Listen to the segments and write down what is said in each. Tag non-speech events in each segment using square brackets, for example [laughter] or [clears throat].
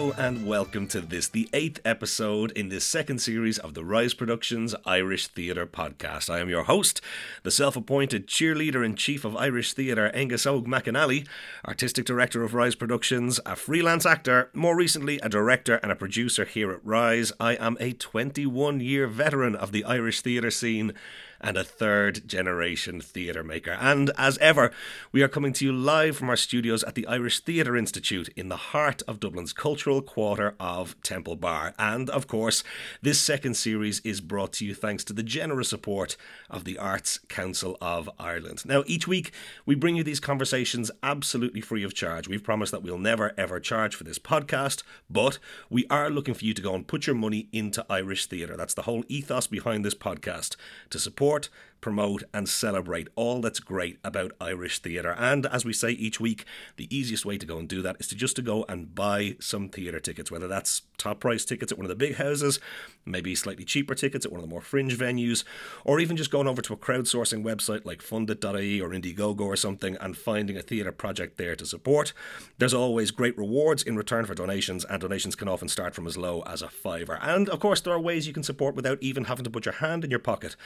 And welcome to this, the eighth episode in this second series of the Rise Productions Irish Theatre podcast. I am your host, the self appointed cheerleader in chief of Irish Theatre, Aonghus Óg McAnally, artistic director of Rise Productions, a freelance actor, more recently a director and a producer here at Rise. I am a 21 year veteran of the Irish theatre scene and a third generation theatre maker. And as ever, we are coming to you live from our studios at the Irish Theatre Institute in the heart of Dublin's cultural quarter of Temple Bar. And of course, this second series is brought to you thanks to the generous support of the Arts Council of Ireland. Now, each week we bring you these conversations absolutely free of charge. We've promised that we'll never ever charge for this podcast, but we are looking for you to go and put your money into Irish theatre. That's the whole ethos behind this podcast to support support promote, and celebrate all that's great about Irish theatre. And as we say each week, the easiest way to go and do that is to just to go and buy some theatre tickets, whether that's top price tickets at one of the big houses, maybe slightly cheaper tickets at one of the more fringe venues, or even just going over to a crowdsourcing website like fundit.ie or Indiegogo or something and finding a theatre project there to support. There's always great rewards in return for donations, and donations can often start from as low as a fiver. And of course, there are ways you can support without even having to put your hand in your pocket.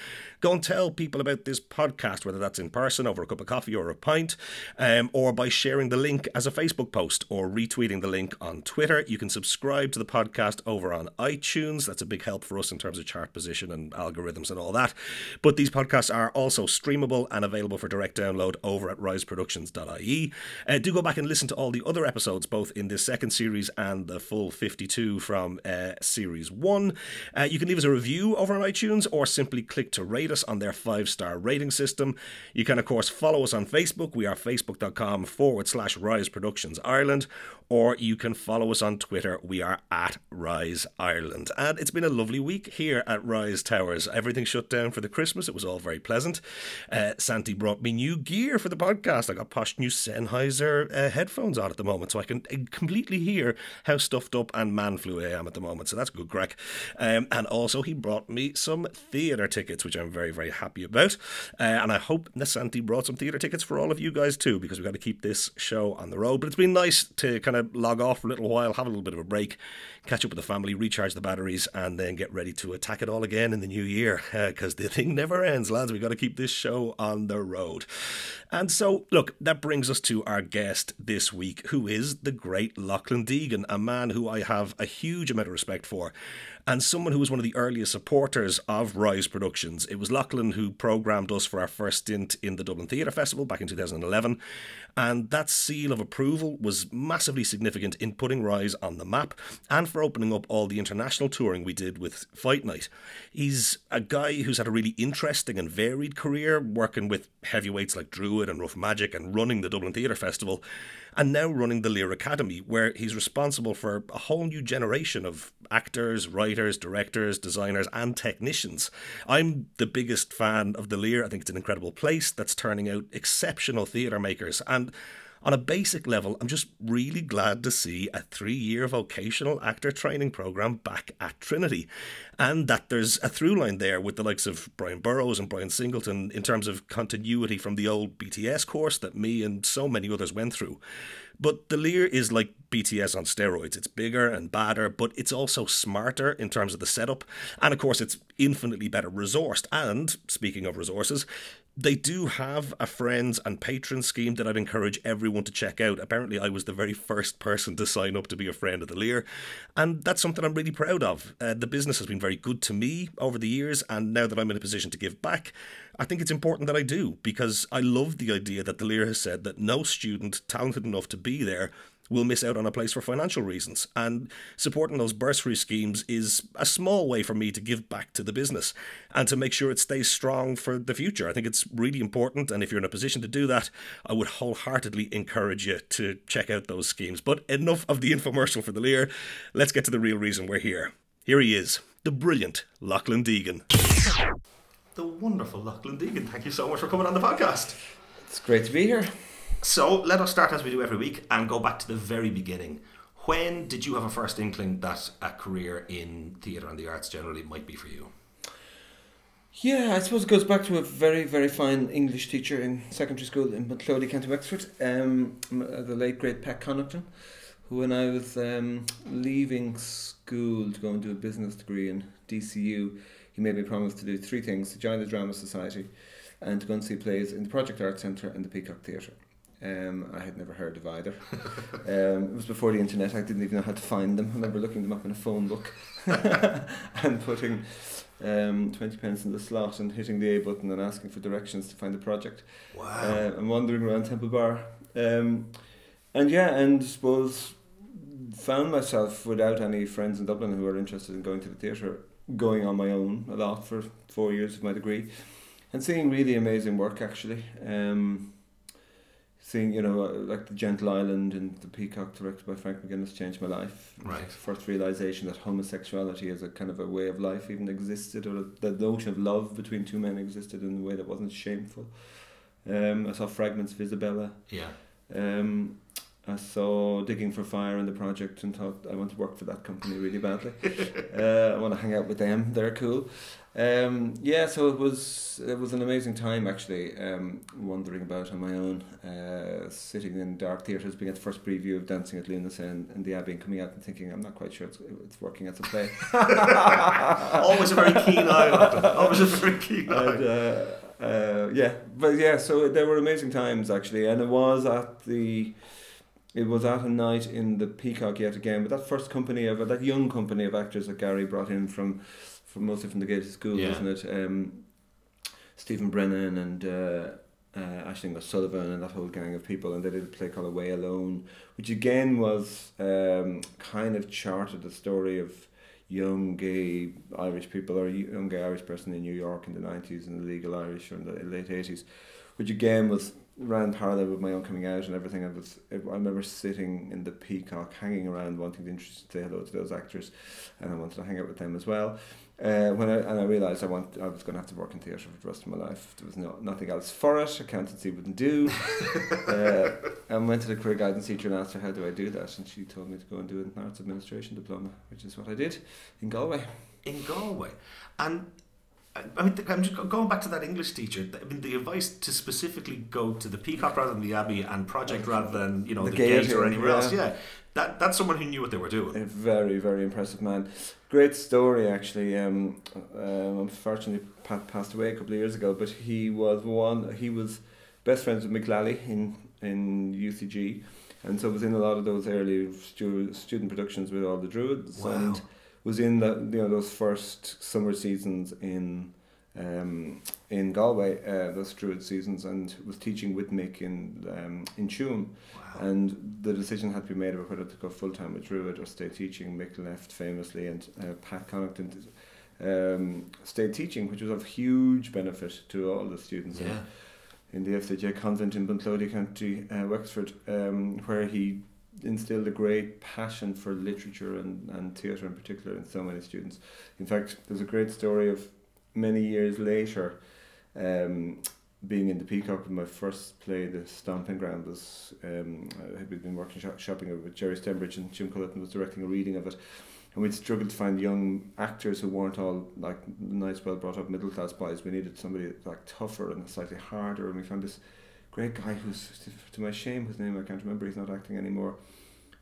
Go and tell people people about this podcast, whether that's in person over a cup of coffee or a pint, um, or by sharing the link as a Facebook post or retweeting the link on Twitter. You can subscribe to the podcast over on iTunes. That's a big help for us in terms of chart position and algorithms and all that. But these podcasts are also streamable and available for direct download over at riseproductions.ie. Uh, do go back and listen to all the other episodes, both in this second series and the full 52 from uh, series one. Uh, you can leave us a review over on iTunes or simply click to rate us on their five star rating system. You can, of course, follow us on Facebook. We are facebook.com forward slash Rise Productions Ireland, or you can follow us on Twitter. We are at Rise Ireland. And it's been a lovely week here at Rise Towers. Everything shut down for the Christmas. It was all very pleasant. Uh, Santi brought me new gear for the podcast. I got posh new Sennheiser uh, headphones on at the moment, so I can uh, completely hear how stuffed up and man flu I am at the moment. So that's good crack. Um, and also, he brought me some theatre tickets, which I'm very, very happy about. Uh, and I hope Nasanti brought some theatre tickets for all of you guys too, because we've got to keep this show on the road. But it's been nice to kind of log off for a little while, have a little bit of a break, catch up with the family, recharge the batteries, and then get ready to attack it all again in the new year, [laughs] because uh, the thing never ends, lads. We've got to keep this show on the road. And so, look, that brings us to our guest this week, who is the great Loughlin Deegan, a man who I have a huge amount of respect for and someone who was one of the earliest supporters of Rise Productions. It was Loughlin who programmed us for our first stint in the Dublin Theatre Festival back in 2011, and that seal of approval was massively significant in putting Rise on the map and for opening up all the international touring we did with Fight Night. He's a guy who's had a really interesting and varied career, working with heavyweights like Druid and Rough Magic and running the Dublin Theatre Festival and now running the Lir Academy, where he's responsible for a whole new generation of actors, writers, directors, designers, and technicians. I'm the biggest fan of the Lir. I think it's an incredible place that's turning out exceptional theatre makers. And on a basic level, I'm just really glad to see a three year vocational actor training program back at Trinity. And that there's a through line there with the likes of Brian Burrows and Brian Singleton in terms of continuity from the old BTS course that me and so many others went through. But the Lir is like BTS on steroids. It's bigger and badder, but it's also smarter in terms of the setup. And of course, it's infinitely better resourced. And speaking of resources, they do have a friends and patrons scheme that I'd encourage everyone to check out. Apparently, I was the very first person to sign up to be a friend of the Lir, and that's something I'm really proud of. Uh, the business has been very good to me over the years, and now that I'm in a position to give back, I think it's important that I do because I love the idea that the Lir has said that no student talented enough to be there will miss out on a place for financial reasons. And supporting those bursary schemes is a small way for me to give back to the business and to make sure it stays strong for the future. I think it's really important. And if you're in a position to do that, I would wholeheartedly encourage you to check out those schemes. But enough of the infomercial for the Lir. Let's get to the real reason we're here. Here he is, the brilliant Loughlin Deegan. The wonderful Loughlin Deegan. Thank you so much for coming on the podcast. It's great to be here. So let us start as we do every week and go back to the very beginning. When did you have a first inkling that a career in theatre and the arts generally might be for you? Yeah, I suppose it goes back to a very, very fine English teacher in secondary school in Bunclody, County Wexford, um, the late great Pat Connaughton. who, when I was um, leaving school to go and do a business degree in DCU, he made me promise to do three things: to join the Drama Society, and to go and see plays in the Project Arts Centre and the Peacock Theatre. Um, I had never heard of either. um, it was before the internet. I didn't even know how to find them. I remember looking them up in a phone book [laughs] and putting um, 20 pence in the slot and hitting the A button and asking for directions to find the project. Wow. Uh, and wandering around Temple Bar. Um, and yeah, and I suppose found myself without any friends in Dublin who were interested in going to the theatre, going on my own a lot for four years of my degree, and seeing really amazing work actually. Um, seeing you know uh, like the Gentle Island and the Peacock directed by Frank McGuinness changed my life. Right. First realization that homosexuality as a kind of a way of life even existed, or that the notion of love between two men existed in a way that wasn't shameful. Um, I saw fragments of Isabella. Yeah. Um, I saw Digging for Fire in the project and thought I want to work for that company really badly. [laughs] uh, I want to hang out with them. They're cool. Um, yeah, so it was it was an amazing time actually. Um, wandering about on my own, uh, sitting in dark theatres, being at the first preview of Dancing at Lughnasa and, and the Abbey, and coming out and thinking I'm not quite sure it's, it's working as a play. [laughs] Always a very keen eye. [laughs] Always a very keen eye. and, uh, uh, yeah, but yeah, so there were amazing times actually, and it was at the, it was at a night in the Peacock yet again, but that first company of that young company of actors that Garry brought in from, from mostly from the Gaiety School, Yeah. wasn't it? Um, Stephen Brennan and uh, uh, Aisling O'Sullivan and that whole gang of people, and they did a play called Away Alone, which again was um, kind of charted the story of young gay Irish people or a young gay Irish person in New York in the 90s and the legal Irish or in the late 80s, which again was ran parallel with my own coming out and everything. I was I remember sitting in the Peacock, hanging around, wanting to introduce say hello to those actors, and I wanted to hang out with them as well. Uh, when I and I realised I want I was going to have to work in theatre for the rest of my life. There was no nothing else for it. Accountancy wouldn't do. [laughs] uh, and went to the career guidance teacher and asked her how do I do that, and she told me to go and do an arts administration diploma, which is what I did in Galway. in Galway. And I I mean, I'm just going back to that English teacher. I mean, the advice to specifically go to the Peacock rather than the Abbey and Project rather than you know The the, Gate or anywhere else. yeah. That that's someone who knew what they were doing. A very, very impressive man. Great story, actually. Um, um, unfortunately, Pat passed away a couple of years ago, but he was one. He was best friends with Mick Lally in in UCG, and so was in a lot of those early stu- student productions with all the Druids, Wow. and was in the you know those first summer seasons in. Um, in Galway, uh, those Druid seasons, and was teaching with Mick in um, in Tuam, Wow. and the decision had to be made about whether to go full time with Druid or stay teaching. Mick left famously, and uh, Pat Connaughton um, stayed teaching, which was of huge benefit to all the students in- yeah. in, the FCJ convent in Bunclody County, uh, Wexford, um, where he instilled a great passion for literature and, and theatre in particular in so many students. In fact, there's a great story of many years later. Um, being in the Peacock my first play, The Stomping Ground, was um, I had been working shop- shopping with Gerry Stembridge and Jim Culleton was directing a reading of it. And we'd struggled to find young actors who weren't all like nice, well brought up middle class boys. We needed somebody like tougher and slightly harder. And we found this great guy who's, to my shame, his name I can't remember. He's not acting anymore.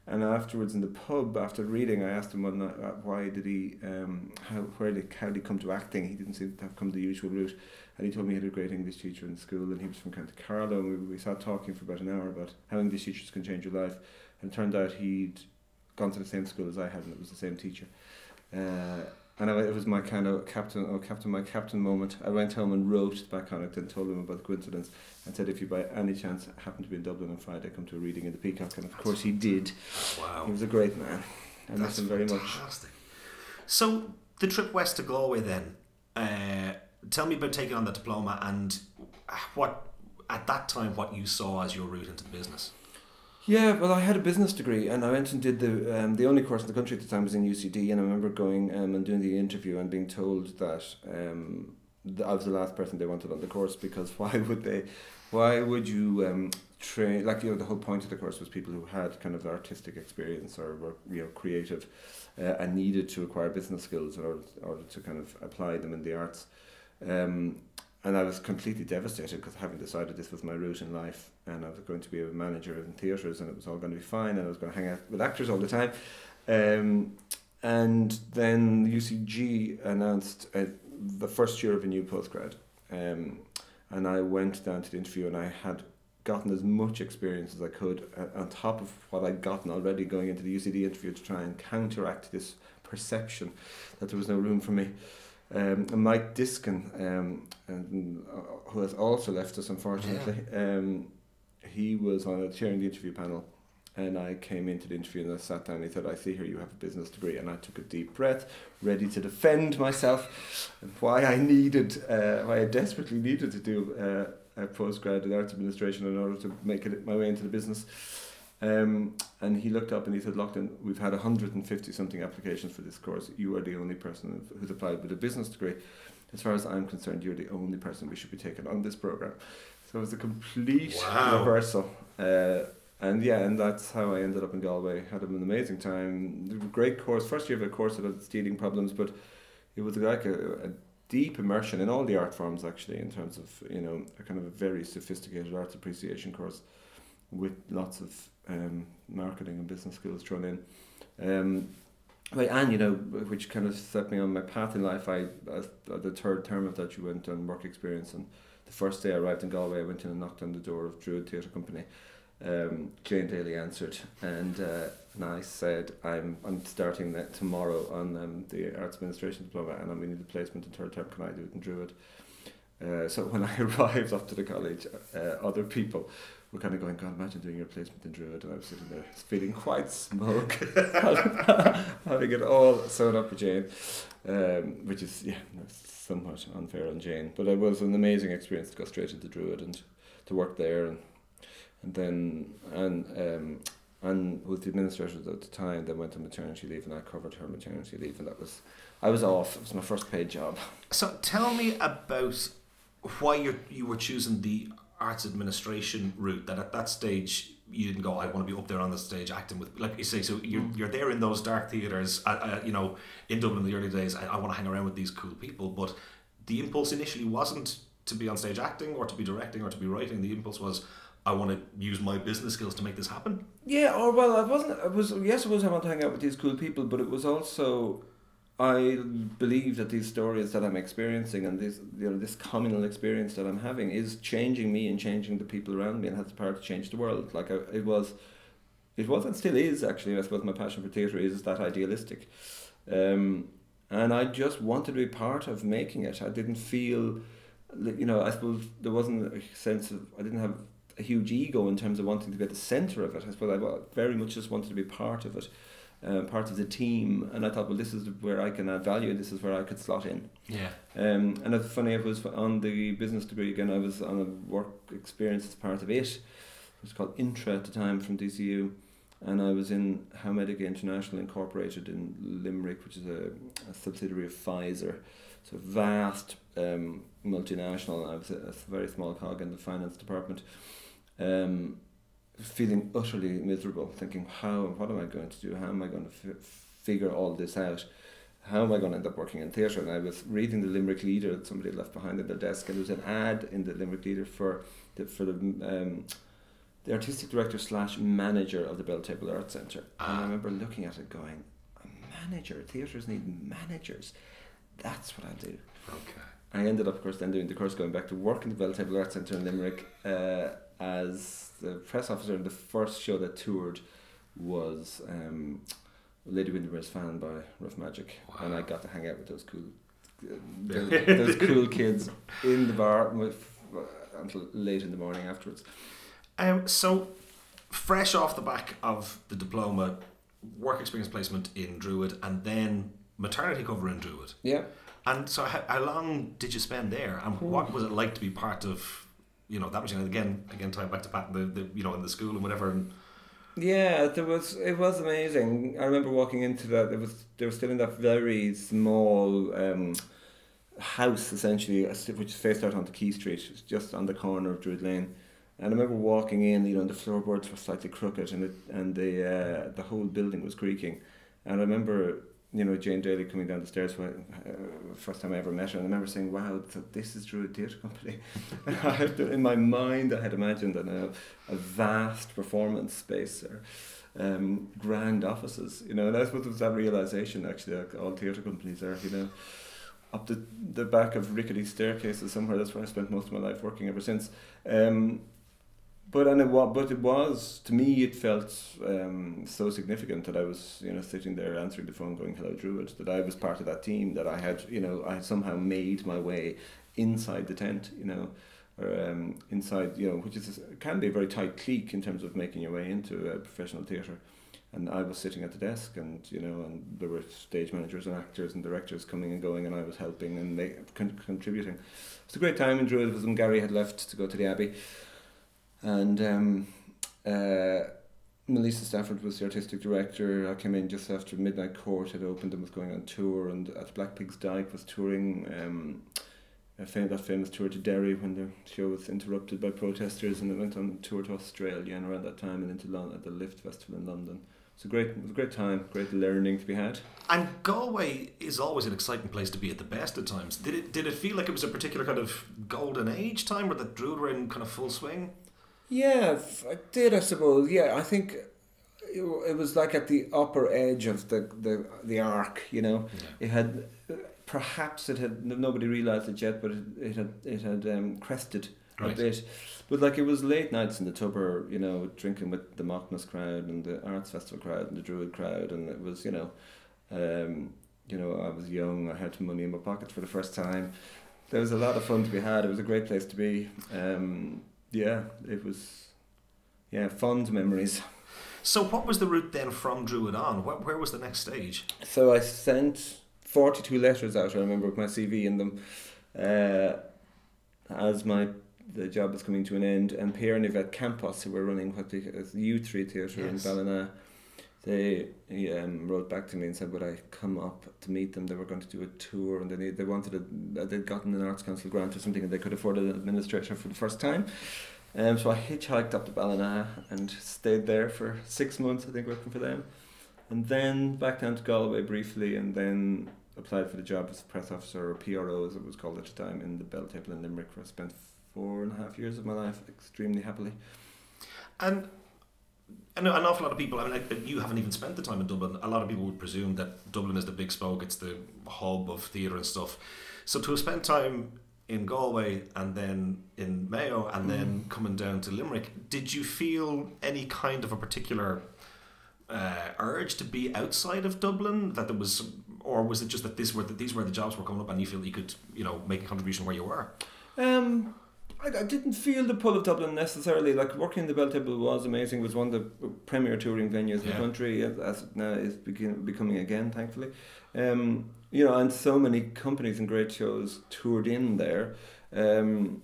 And afterwards in the pub, after reading, I asked him one night, uh, why did he, um, how, where did, how did he come to acting? He didn't seem to have come the usual route. And he told me he had a great English teacher in school and he was from County Carlow. And we, we sat talking for about an hour about how English teachers can change your life. And it turned out he'd gone to the same school as I had and it was the same teacher. Uh, and I, it was my kind of captain, oh, captain, my captain moment. I went home and wrote back on it and told him about the coincidence and said, if you by any chance happen to be in Dublin on Friday, come to a reading in the Peacock. And of course he did. Wow. He was a great man. I miss That's him very much. fantastic. So the trip west to Galway then. Uh, tell me about taking on the diploma and what at that time what you saw as your route into the business. Yeah, well, I had a business degree, and I went and did the um, the only course in the country at the time was in UCD, and I remember going um, and doing the interview and being told that um, I was the last person they wanted on the course because [laughs] why would they, why would you um, train like you know the whole point of the course was people who had kind of artistic experience or were you know creative, uh, and needed to acquire business skills in order, order to kind of apply them in the arts. Um, and I was completely devastated because having decided this was my route in life and I was going to be a manager in theatres and it was all going to be fine and I was going to hang out with actors all the time. Um, and then UCG announced uh, the first year of a new postgrad. Um, and I went down to the interview and I had gotten as much experience as I could uh, on top of what I'd gotten already going into the UCD interview to try and counteract this perception that there was no room for me. Um, and Mike Diskin, um, and, uh, who has also left us unfortunately, yeah. um, he was on a chairing the interview panel, and I came into the interview and I sat down. and He said, "I see here you have a business degree," and I took a deep breath, ready to defend myself, and why I needed, uh, why I desperately needed to do uh, a postgrad in arts administration in order to make it my way into the business. Um, and he looked up and he said, Loughlin, we've had 150 something applications for this course. You are the only person who's applied with a business degree. As far as I'm concerned, you're the only person we should be taking on this program. So it was a complete wow. reversal. Uh, and yeah, and that's how I ended up in Galway. Had an amazing time. Great course. First year of a course that had stealing problems, but it was like a, a deep immersion in all the art forms actually, in terms of you know a kind of a very sophisticated arts appreciation course with lots of um, marketing and business skills thrown in. Um, Right, and you know, which kind of set me on my path in life. I, uh, the third term of that, you went on work experience, and the first day I arrived in Galway, I went in and knocked on the door of Druid Theatre Company. Um, Jane Daly answered, and uh, and I said, "I'm I'm starting that tomorrow on um, the arts administration diploma, and I'm in the placement in third term. Can I do it in Druid?" Uh, so when I [laughs] arrived up to the college, uh, other people were kind of going, God, imagine doing a placement in Druid. And I was sitting there [laughs] feeling quite smug, [laughs] having it all sewn up with Jane, um, which is, yeah, somewhat unfair on Jane. But it was an amazing experience to go straight into Druid and to work there. And, and then, and, um, and with the administrators at the time, they went on maternity leave and I covered her maternity leave. And that was, I was off. It was my first paid job. So tell me about why you you were choosing the arts administration route that at that stage you didn't go I want to be up there on the stage acting with like you say so you're, mm. you're there in those dark theaters uh, uh, you know in Dublin in the early days I, I want to hang around with these cool people but the impulse initially wasn't to be on stage acting or to be directing or to be writing the impulse was I want to use my business skills to make this happen yeah or well I wasn't I was yes I was I want to hang out with these cool people but it was also I believe that these stories that I'm experiencing and this you know this communal experience that I'm having is changing me and changing the people around me and has the power to change the world. Like I, it was, it was and still is actually. I suppose my passion for theatre is that idealistic, um, and I just wanted to be part of making it. I didn't feel, you know, I suppose there wasn't a sense of I didn't have a huge ego in terms of wanting to be at the center of it. I suppose I very much just wanted to be part of it uh, part of the team, and I thought, well, this is where I can add value. This is where I could slot in. Yeah. Um, and it's funny. It was on the business degree again. I was on a work experience as part of it. It was called Intra at the time from DCU, and I was in Howmedica International Incorporated in Limerick, which is a, a subsidiary of Pfizer. So vast um, multinational. I was a, a very small cog in the finance department. Um, feeling utterly miserable, thinking, how what am I going to do? How am I going to f- figure all this out? How am I going to end up working in theatre? And I was reading the Limerick Leader that somebody left behind in their desk, and there was an ad in the Limerick Leader for the for the um, the artistic director slash manager of the Belltable Arts Centre. And I ah. remember looking at it, going, a manager. Theatres need managers. That's what I'll do. Okay. I ended up, of course, then doing the course, going back to work in the Belltable Arts Centre in Limerick. Uh, as the press officer the first show that toured was um, Lady Windermere's fan by Rough Magic, wow. and I got to hang out with those cool, uh, those, cool [laughs] kids in the bar with, uh, until late in the morning afterwards. Um, so, fresh off the back of the diploma, work experience placement in Druid, and then maternity cover in Druid. Yeah. And so, how, how long did you spend there, and what was it like to be part of you know that much. And again, again, tying back to Pat, the, the you know in the school and whatever. And yeah, there was it was amazing. I remember walking into that. It was they were still in that very small um, house essentially, which faced out onto Quay Street, just on the corner of Druid Lane. And I remember walking in, you know, the floorboards were slightly crooked, and it and the uh, the whole building was creaking. And I remember you know, Jane Daly coming down the stairs when uh, first time I ever met her, and I remember saying, "Wow, th- this is Druid Theatre Company." [laughs] In my mind, I had imagined an, a, a vast performance space there, um, grand offices, you know, and I suppose it was that realization actually that all theatre companies are, you know, up the the back of rickety staircases somewhere. That's where I spent most of my life working ever since. Um, but and it was, but it was to me it felt um, so significant that I was you know sitting there answering the phone going hello Druid that I was part of that team that I had you know I had somehow made my way inside the tent you know or um, inside you know which is can be a very tight clique in terms of making your way into a professional theatre. And I was sitting at the desk and you know and there were stage managers and actors and directors coming and going and I was helping and make, con- contributing. It was a great time in Druid when Garry had left to go to the Abbey and um, uh, Maeliosa Stafford was the artistic director. I came in just after Midnight Court had opened and was going on tour, and at Black Pig's Dyke was touring. Um, fam- that famous tour to Derry when the show was interrupted by protesters, and it went on tour to Australia and around that time, and into London at the Lift Festival in London. It's a great, it was a great time, great learning to be had. And Galway is always an exciting place to be at the best of times. Did it? Did it feel like it was a particular kind of golden age time, where the Druid were in kind of full swing? Yeah, I did. I suppose. Yeah, I think it, it was like at the upper edge of the the, the arc. You know, Yeah. it had perhaps it had nobody realized it yet, but it, it had it had um, crested Right. a bit. But like it was late nights in the Tubber, you know, drinking with the Macnas crowd and the Arts Festival crowd and the Druid crowd, and it was you know, um, you know, I was young. I had money in my pocket for the first time. There was a lot of fun to be had. It was a great place to be. Um, yeah, it was. Yeah, fond memories. So, what was the route then from Druid on? Where, where was the next stage? So I sent 42 letters out, I remember, with my CV in them, uh, as my the job was coming to an end. And Pierre and Yvette Campos, who were running what the Yew Tree Theatre in Yes. Ballina, they he, um, wrote back to me and said, would I come up to meet them? They were going to do a tour and they, need, they wanted a, they'd gotten an Arts Council grant or something and they could afford an administrator for the first time. Um, so I hitchhiked up to Ballina and stayed there for six months, I think, working for them. And then back down to Galway briefly, and then applied for the job as a press officer or PRO, as it was called at the time, in the Bell Table in Limerick, where I spent four and a half years of my life extremely happily. And Know an awful lot of people. I mean, like, you haven't even spent the time in Dublin. A lot of people would presume that Dublin is the big spoke. It's the hub of theatre and stuff. So to have spent time in Galway and then in Mayo and then coming down to Limerick, did you feel any kind of a particular uh, urge to be outside of Dublin? That there was, or was it just that this were the, these were the jobs were coming up and you feel you could, you know, make a contribution where you were? Um, I, I didn't feel the pull of Dublin necessarily. Like working in the Bell Table was amazing. It was one of the premier touring venues in Yeah. the country, as, as it now is begin, becoming again, thankfully. Um, you know, and so many companies and great shows toured in there. Um,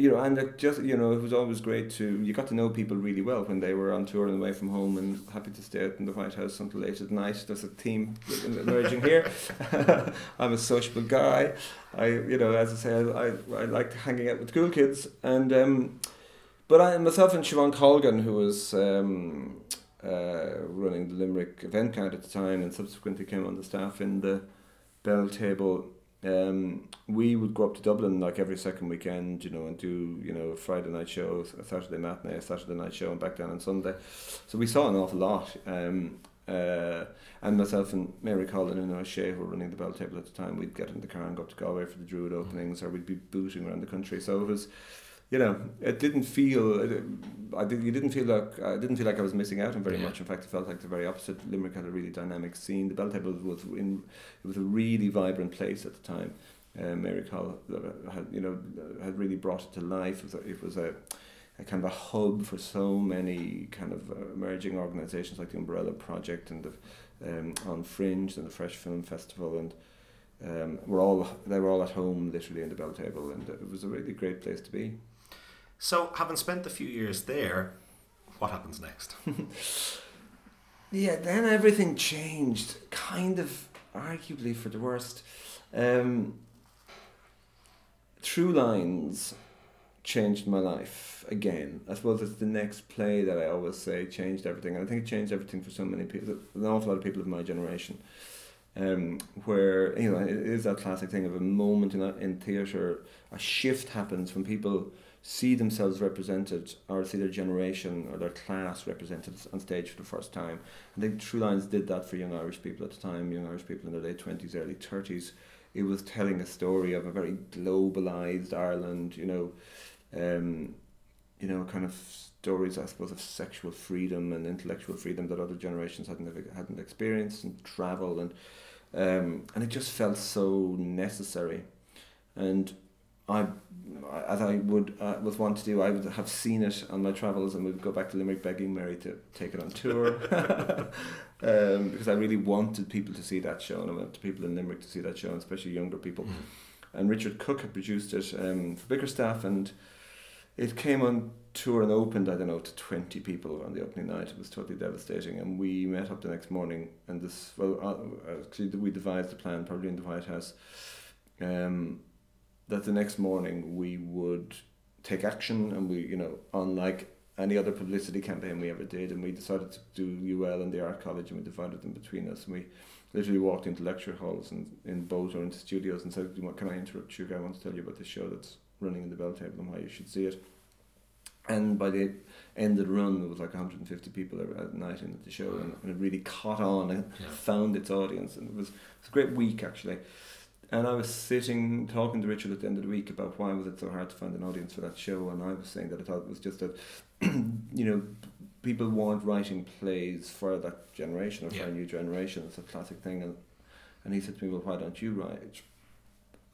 you know, and it just you know, it was always great to you got to know people really well when they were on tour and away from home, and happy to stay out in the White House until late at night. There's a theme emerging here. [laughs] I'm a sociable guy. I, you know, as I say, I, I, I like hanging out with cool kids, and um, but I myself and Siobhan Colgan, who was um, uh, running the Limerick event count at the time, and subsequently came on the staff in the Bell Table. Um, we would go up to Dublin like every second weekend, you know, and do you know a Friday night show, a Saturday matinee, a Saturday night show, and back down on Sunday. So we saw an awful lot. Um, uh, and myself and Mary Collin and O'Shea, who were running the Bell Table at the time, we'd get in the car and go up to Galway for the Druid openings, or we'd be booting around the country. So it was, you know, it didn't feel. It, I did. You didn't feel like I didn't feel like I was missing out on very Yeah. much. In fact, it felt like the very opposite. Limerick had a really dynamic scene. The Bell Table was in. It was a really vibrant place at the time. Uh, Mary Collin had you know had really brought it to life. It was a, it was a a kind of a hub for so many kind of uh, emerging organisations like the Umbrella Project and the um, on Fringe and the Fresh Film Festival and um, we're all they were all at home literally in the Bell Table and it was a really great place to be. So, having spent a few years there, what happens next? [laughs] Yeah, then everything changed, kind of arguably for the worst. Um, True Lines changed my life again. I suppose it's the next play that I always say changed everything. And I think it changed everything for so many people, an awful lot of people of my generation. um, where you know it is that classic thing of a moment in a, in theatre, a shift happens when people see themselves represented or see their generation or their class represented on stage for the first time. I think True Lines did that for young Irish people at the time, young Irish people in their late twenties, early thirties. It was telling a story of a very globalized Ireland, you know, um, you know, kind of stories, I suppose, of sexual freedom and intellectual freedom that other generations hadn't hadn't experienced, and travel, and um, and it just felt so necessary, and I, as I would uh, was want to do, I would have seen it on my travels, and would go back to Limerick begging Mary to take it on tour, [laughs] [laughs] um, because I really wanted people to see that show, and I wanted people in Limerick to see that show, and especially younger people. Mm. And Richard Cook had produced it um, for Bickerstaffe, and it came on tour and opened, I don't know, to 20 people on the opening night. It was totally devastating. And we met up the next morning, and this, well, uh, actually, we devised a plan, probably in the White House, um, that the next morning we would take action and we, you know, unlike any other publicity campaign we ever did, and we decided to do UL and the Art College, and we divided them between us. And we literally walked into lecture halls and in both or into studios and said, "Can I interrupt you? I want to tell you about this show that's running in the Belltable and why you should see it." And by the end of the run, there was like 150 people at night in the show, and, and it really caught on and yeah. found its audience, and it was, it was a great week actually. And I was sitting talking to Richard at the end of the week about why was it so hard to find an audience for that show, and I was saying that I thought it was just that, [clears throat] you know, people weren't writing plays for that generation or for yeah. a new generation. It's a classic thing, and and he said to me, "Well, why don't you write?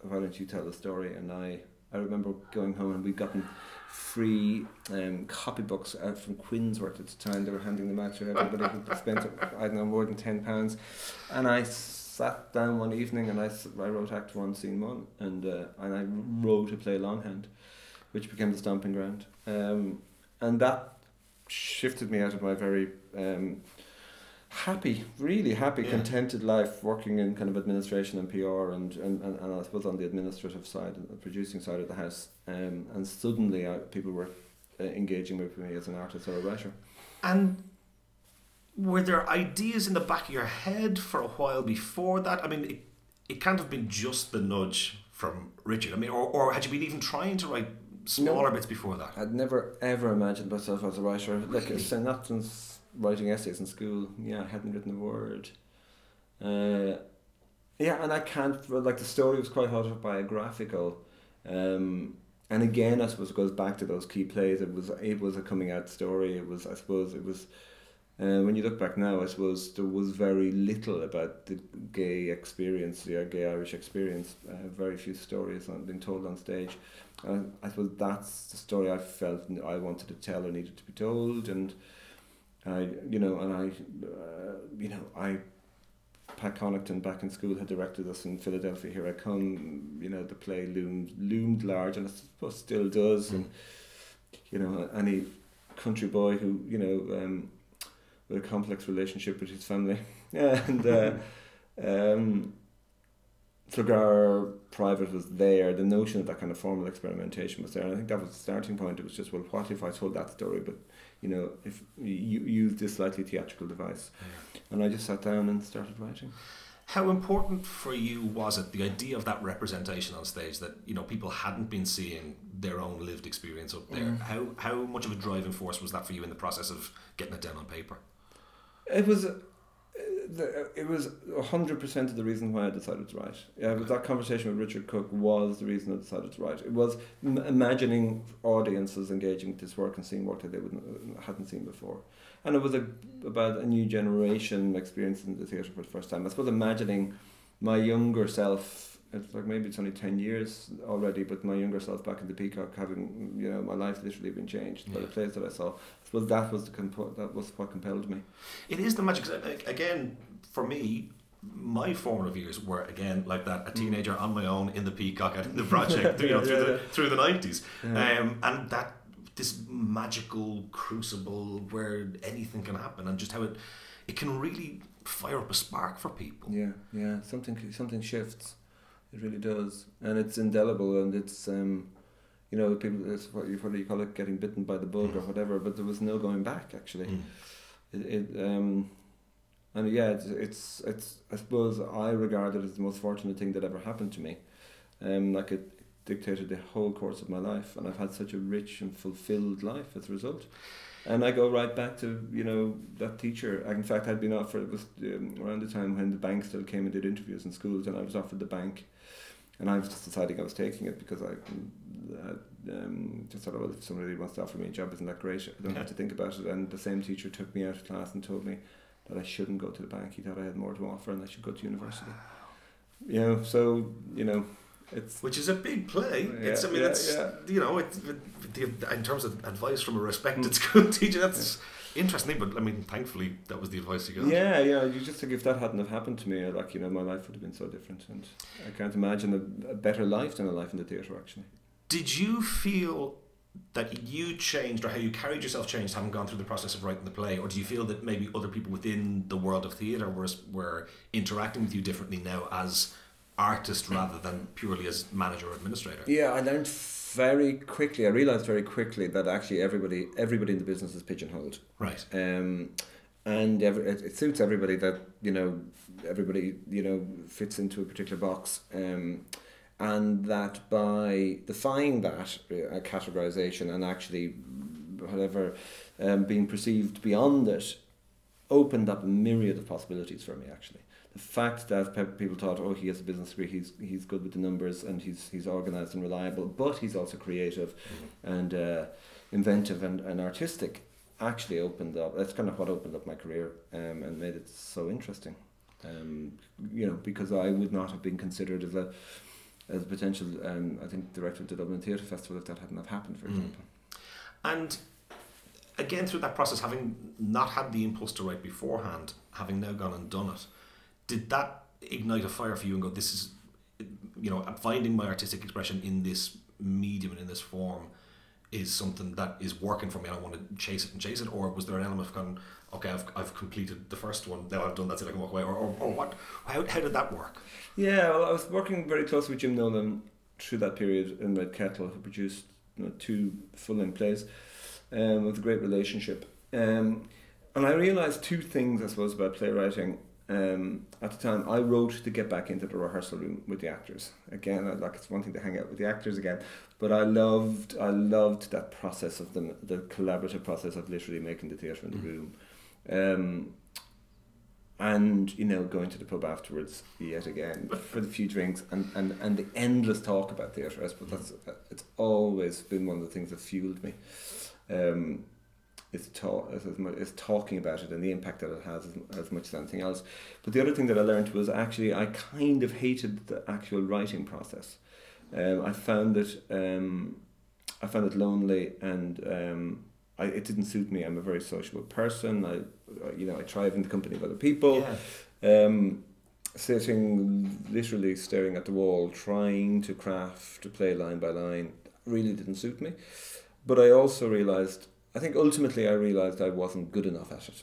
Why don't you tell the story?" And I I remember going home and we'd gotten free um, copybooks out from Quinnsworth at the time. They were handing them out to everybody who spent, I don't know, more than £10. And I sat down one evening and I, I wrote Act 1, Scene 1, and, uh, and I wrote a play Longhand, which became The Stomping Ground. Um, and that shifted me out of my very um, happy, really happy, yeah. contented life working in kind of administration and PR and, and, and, and I suppose on the administrative side and the producing side of the house. Um, and suddenly I, people were uh, engaging with me as an artist or a writer. And were there ideas in the back of your head for a while before that? I mean, it, it can't have been just the nudge from Richard. I mean, or, or had you been even trying to write smaller no, bits before that? I'd never ever imagined myself as a writer. Like, really? not since writing essays in school. Yeah, I hadn't written a word. Uh, yeah, and I can't like the story was quite autobiographical. Um, and again, I suppose it goes back to those key plays. It was it was a coming out story. It was I suppose it was. Uh, when you look back now, I suppose there was very little about the gay experience, the gay Irish experience. Uh, very few stories on, being told on stage. I suppose that's the story I felt I wanted to tell or needed to be told, and I, you know, and I, uh, you know, I, Pat Connaughton back in school had directed us in Philadelphia. Here I come. You know, the play loomed loomed large, and I suppose still does. And you know, any country boy who you know um, with a complex relationship with his family, [laughs] and uh, um, Flegar Private was there. The notion of that kind of formal experimentation was there, and I think that was the starting point. It was just well, what if I told that story, but you know, if you use this slightly theatrical device. And I just sat down and started writing. How important for you was it the idea of that representation on stage that you know people hadn't been seeing their own lived experience up there? Mm. How how much of a driving force was that for you in the process of getting it down on paper? It was the, it was hundred percent of the reason why I decided to write. Yeah, okay. that conversation with Richard Cook was the reason I decided to write. It was m- imagining audiences engaging with this work and seeing work that they wouldn't uh, hadn't seen before, and it was a, about a new generation experiencing the theatre for the first time. I suppose imagining my younger self it's like maybe it's only 10 years already but my younger self back in the peacock having you know my life literally been changed yeah. by the plays that i saw i suppose that was the compo- that was what compelled me it is the magic again for me my formative years were again like that a mm. teenager mm. on my own in the peacock in the project [laughs] you know through the through the 90s yeah. um, and that this magical crucible where anything can happen and just how it it can really fire up a spark for people yeah yeah something something shifts it really does, and it's indelible, and it's um, you know, people. It's what you probably call it, getting bitten by the bug or whatever. But there was no going back. Actually, mm. it, it um, and yeah, it's, it's it's I suppose I regard it as the most fortunate thing that ever happened to me. Um, like it dictated the whole course of my life, and I've had such a rich and fulfilled life as a result. And I go right back to you know that teacher. In fact, I'd been offered it was um, around the time when the bank still came and did interviews in schools, and I was offered the bank, and I was just deciding I was taking it because I uh, um, just thought, well, if somebody wants to offer me a job, isn't that great? I don't Yeah. have to think about it. And the same teacher took me out of class and told me that I shouldn't go to the bank. He thought I had more to offer and I should go to university. You know, so you know, it's Which is a big play. Yeah, it's, I mean, yeah, it's, you know, it, it, in terms of advice from a respected school [laughs] teacher, that's interesting. But I mean, thankfully, that was the advice you got. Yeah, yeah. You just think if that hadn't have happened to me, uh, like you know, my life would have been so different, and I can't imagine a, a better life than a life in the theatre. Actually, Did you feel that you changed or how you carried yourself changed having gone through the process of writing the play? Or do you feel that maybe other people within the world of theatre were, were interacting with you differently now as artist rather than purely as manager or administrator? yeah, I learned very quickly. I realized very quickly that actually everybody, everybody in the business is pigeonholed. Right. um, and every, it, it suits everybody that you know everybody you know fits into a particular box um, and that by defying that uh, categorization and actually whatever um, being perceived beyond it opened up a myriad of possibilities for me actually fact that pe- people thought oh he has a business degree he's he's good with the numbers and he's he's organized and reliable but he's also creative and uh, inventive and, and artistic actually opened up. That's kind of what opened up my career um, and made it so interesting. Um, you know, because I would not have been considered as a as a potential. Um, I think director of the Dublin Theatre Festival if that hadn't have happened, for Mm. example. And again, through that process, having not had the impulse to write beforehand, having now gone and done it, did that ignite a fire for you and go, this is, you know, finding my artistic expression in this medium and in this form is something that is working for me and I want to chase it and chase it? Or was there an element of going, okay, I've, I've completed the first one, now I've done that, so I can walk away? Or, or, or what? How, how did that work? Yeah, well, I was working very closely with Jim Nolan through that period in Red Kettle, who produced you know, two full length plays um, with a great relationship. Um, and I realised two things, I suppose, about playwriting. Um, at the time, I wrote to get back into the rehearsal room with the actors. Again, I, like it's one thing to hang out with the actors again, but I loved, I loved that process of the the collaborative process of literally making the theatre in the room. Um, and you know going to the pub afterwards yet again for the few drinks and, and, and the endless talk about theatre I suppose that's it's always been one of the things that fueled me um, is, talk, is, as much, is talking about it and the impact that it has as, as much as anything else. But the other thing that I learned was actually I kind of hated the actual writing process. Um, I found it um, I found it lonely and um, I, it didn't suit me. I'm a very sociable person. I you know I thrive in the company of other people. Um, sitting literally staring at the wall, trying to craft to play line by line, really didn't suit me. But I also realised, I think ultimately I realised I wasn't good enough at it.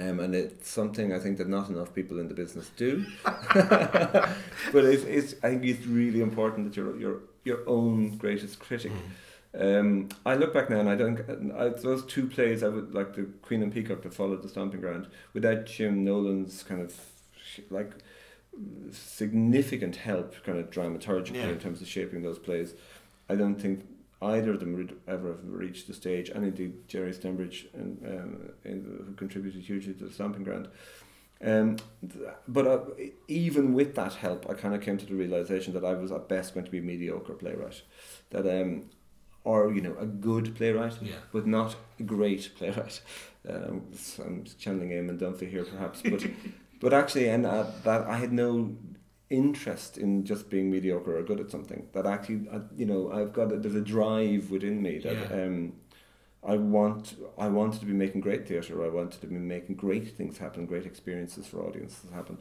Um, and it's something I think that not enough people in the business do. [laughs] but it's, it's, I think it's really important that you're your your own greatest critic. Um, I look back now and I don't. I, those two plays, I would like the Queen and Peacock that followed the Stomping Ground, without Jim Nolan's kind of like significant help, kind of dramaturgically Yeah. in terms of shaping those plays. I don't think either of them would ever have reached the stage, and indeed Gerry Stembridge, and, um, in, who contributed hugely to the Stomping Ground. Um, but uh, even with that help, I kind of came to the realization that I was at best going to be a mediocre playwright. That um, or you know a good playwright, Yeah. but not a great playwright. Um, I'm channeling Eamon Dunphy here, perhaps, but [laughs] but actually, and uh, that I had no interest in just being mediocre or good at something. That actually, uh, you know, I've got a, there's a drive within me that Yeah. um, I want. I wanted to be making great theatre. I wanted to be making great things happen, great experiences for audiences happen.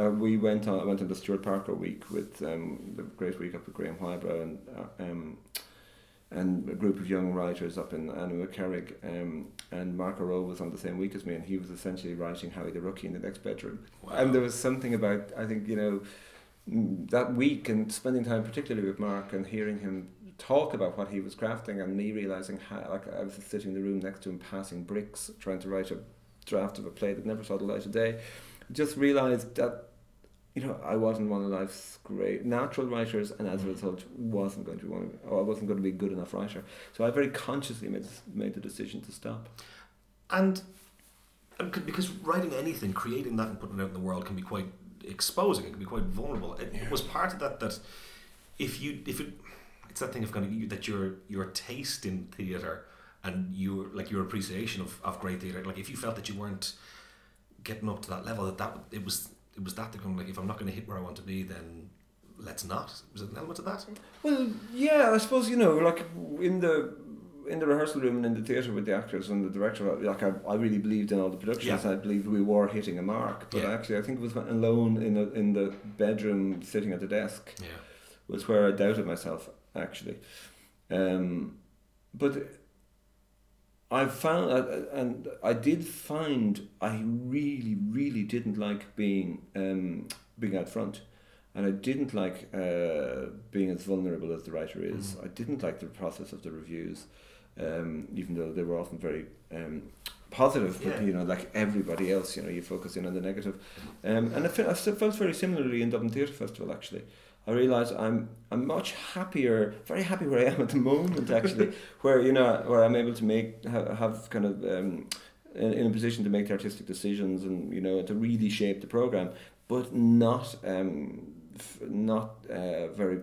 Uh, we went on. I went on the Stewart Parker week with um, the great week up with Graham Whybrow and uh, um, and a group of young writers up in Anna Carrig. Um, and Mark O'Rowe was on the same week as me, and he was essentially writing Howie the Rookie in the next bedroom. Wow. And there was something about I think you know that week and spending time particularly with Mark and hearing him talk about what he was crafting and me realizing how like I was sitting in the room next to him passing bricks trying to write a draft of a play that never saw the light of day. Just realised that you know, I wasn't one of life's great natural writers, and as a result, wasn't going to be one. Of, I wasn't going to be a good enough writer. So I very consciously made made the decision to stop. And uh, because writing anything, creating that, and putting it out in the world can be quite exposing. It can be quite vulnerable. It yeah. was part of that that if you if it it's that thing of kind of that your your taste in theatre and your like your appreciation of, of great theatre. Like if you felt that you weren't getting up to that level, that that it was it was that the kind of like if I'm not going to hit where I want to be, then let's not. Was it an element of that? Well, yeah, I suppose you know, like in the in the rehearsal room and in the theatre with the actors and the director, like I, I really believed in all the productions. Yeah. I believed we were hitting a mark. But yeah. actually, I think it was alone in the in the bedroom, sitting at the desk, yeah. was where I doubted myself. Actually, um, but I found, and I did find, I really, really didn't like being um, being out front, and I didn't like uh, being as vulnerable as the writer is. Mm. I didn't like the process of the reviews, um, even though they were often very um, positive. But you know, like everybody else, you know, you focus in on the negative, um, and I, felt, I felt very similarly in Dublin Theatre Festival actually. I realise I'm I'm much happier, very happy where I am at the moment actually, [laughs] where you know where I'm able to make have, have kind of um, in, in, a position to make the artistic decisions and you know to really shape the program, but not um, f- not uh, very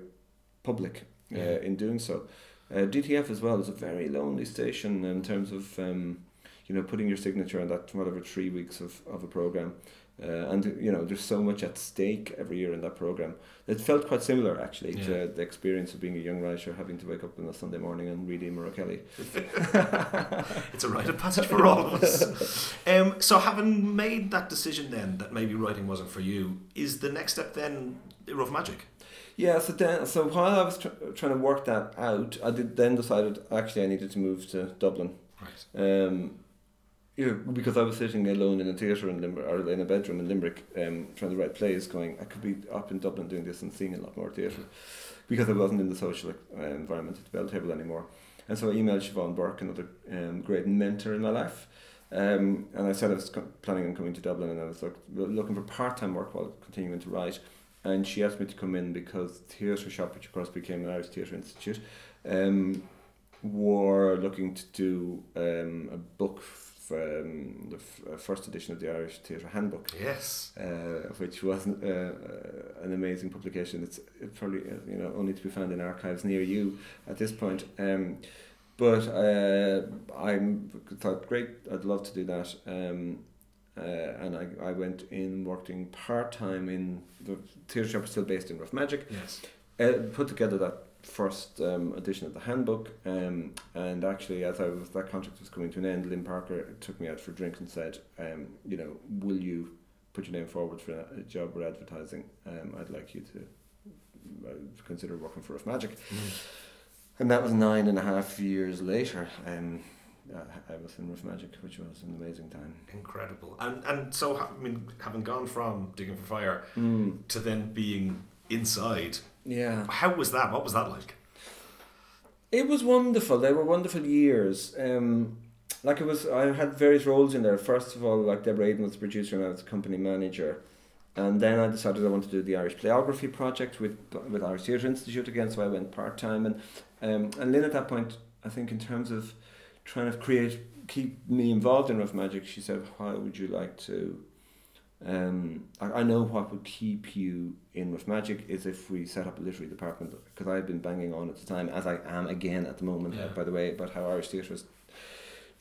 public uh, yeah. in doing so. Uh, DTF as well is a very lonely station in terms of um, you know putting your signature on that whatever three weeks of, of a program. Uh, and you know, there's so much at stake every year in that program. It felt quite similar actually yeah. to the experience of being a young writer, having to wake up on a Sunday morning and read Emer O'Kelly. [laughs] it's a rite of passage for all of us. [laughs] Um, so, having made that decision, then that maybe writing wasn't for you, is the next step then rough magic? Yeah, so then, so while I was tr- trying to work that out, I did then decided actually I needed to move to Dublin. Right. Um, know, because I was sitting alone in a theatre in Limerick, or in a bedroom in Limerick, um, trying to write plays, going, I could be up in Dublin doing this and seeing a lot more theatre, because I wasn't in the social uh, environment at the Belltable anymore. And so I emailed Siobhan Bourke, another um, great mentor in my life, um, and I said I was co- planning on coming to Dublin, and I was look, looking for part time work while continuing to write. And she asked me to come in because Theatre Shop, which of course became an Irish Theatre Institute, um, were looking to do um, a book um, the f- uh, first edition of the Irish Theatre Handbook. Yes, uh, which was uh, uh, an amazing publication. It's probably uh, you know only to be found in archives near you at this point. Um, but uh, I thought, great, I'd love to do that. Um, uh, and I, I went in working part time in the theatre shop, still based in Rough Magic. Yes. Uh, put together that first um, edition of the handbook. Um, and actually, as I was that contract was coming to an end, Lynn Parker took me out for a drink and said, um, you know, will you put your name forward for a job with advertising? Um, I'd like you to uh, consider working for Rough Magic. Mm. And that was nine and a half years later. Um, I was in Rough Magic, which was an amazing time. Incredible. And and so, I mean, having gone from Digging for Fire mm. to then being inside yeah. How was that? What was that like? It was wonderful. They were wonderful years. Um, like it was, I had various roles in there. First of all, like Deborah Aydon was the producer and I was the company manager. And then I decided I wanted to do the Irish Playography project with with Irish Theatre Institute again, so I went part time. And um, and Lynn at that point, I think in terms of trying to create, keep me involved in Rough Magic, she said, "How would you like to um, I, I know what would keep you in with Magic is if we set up a literary department because I had been banging on at the time, as I am again at the moment, yeah. by the way, about how Irish theatre is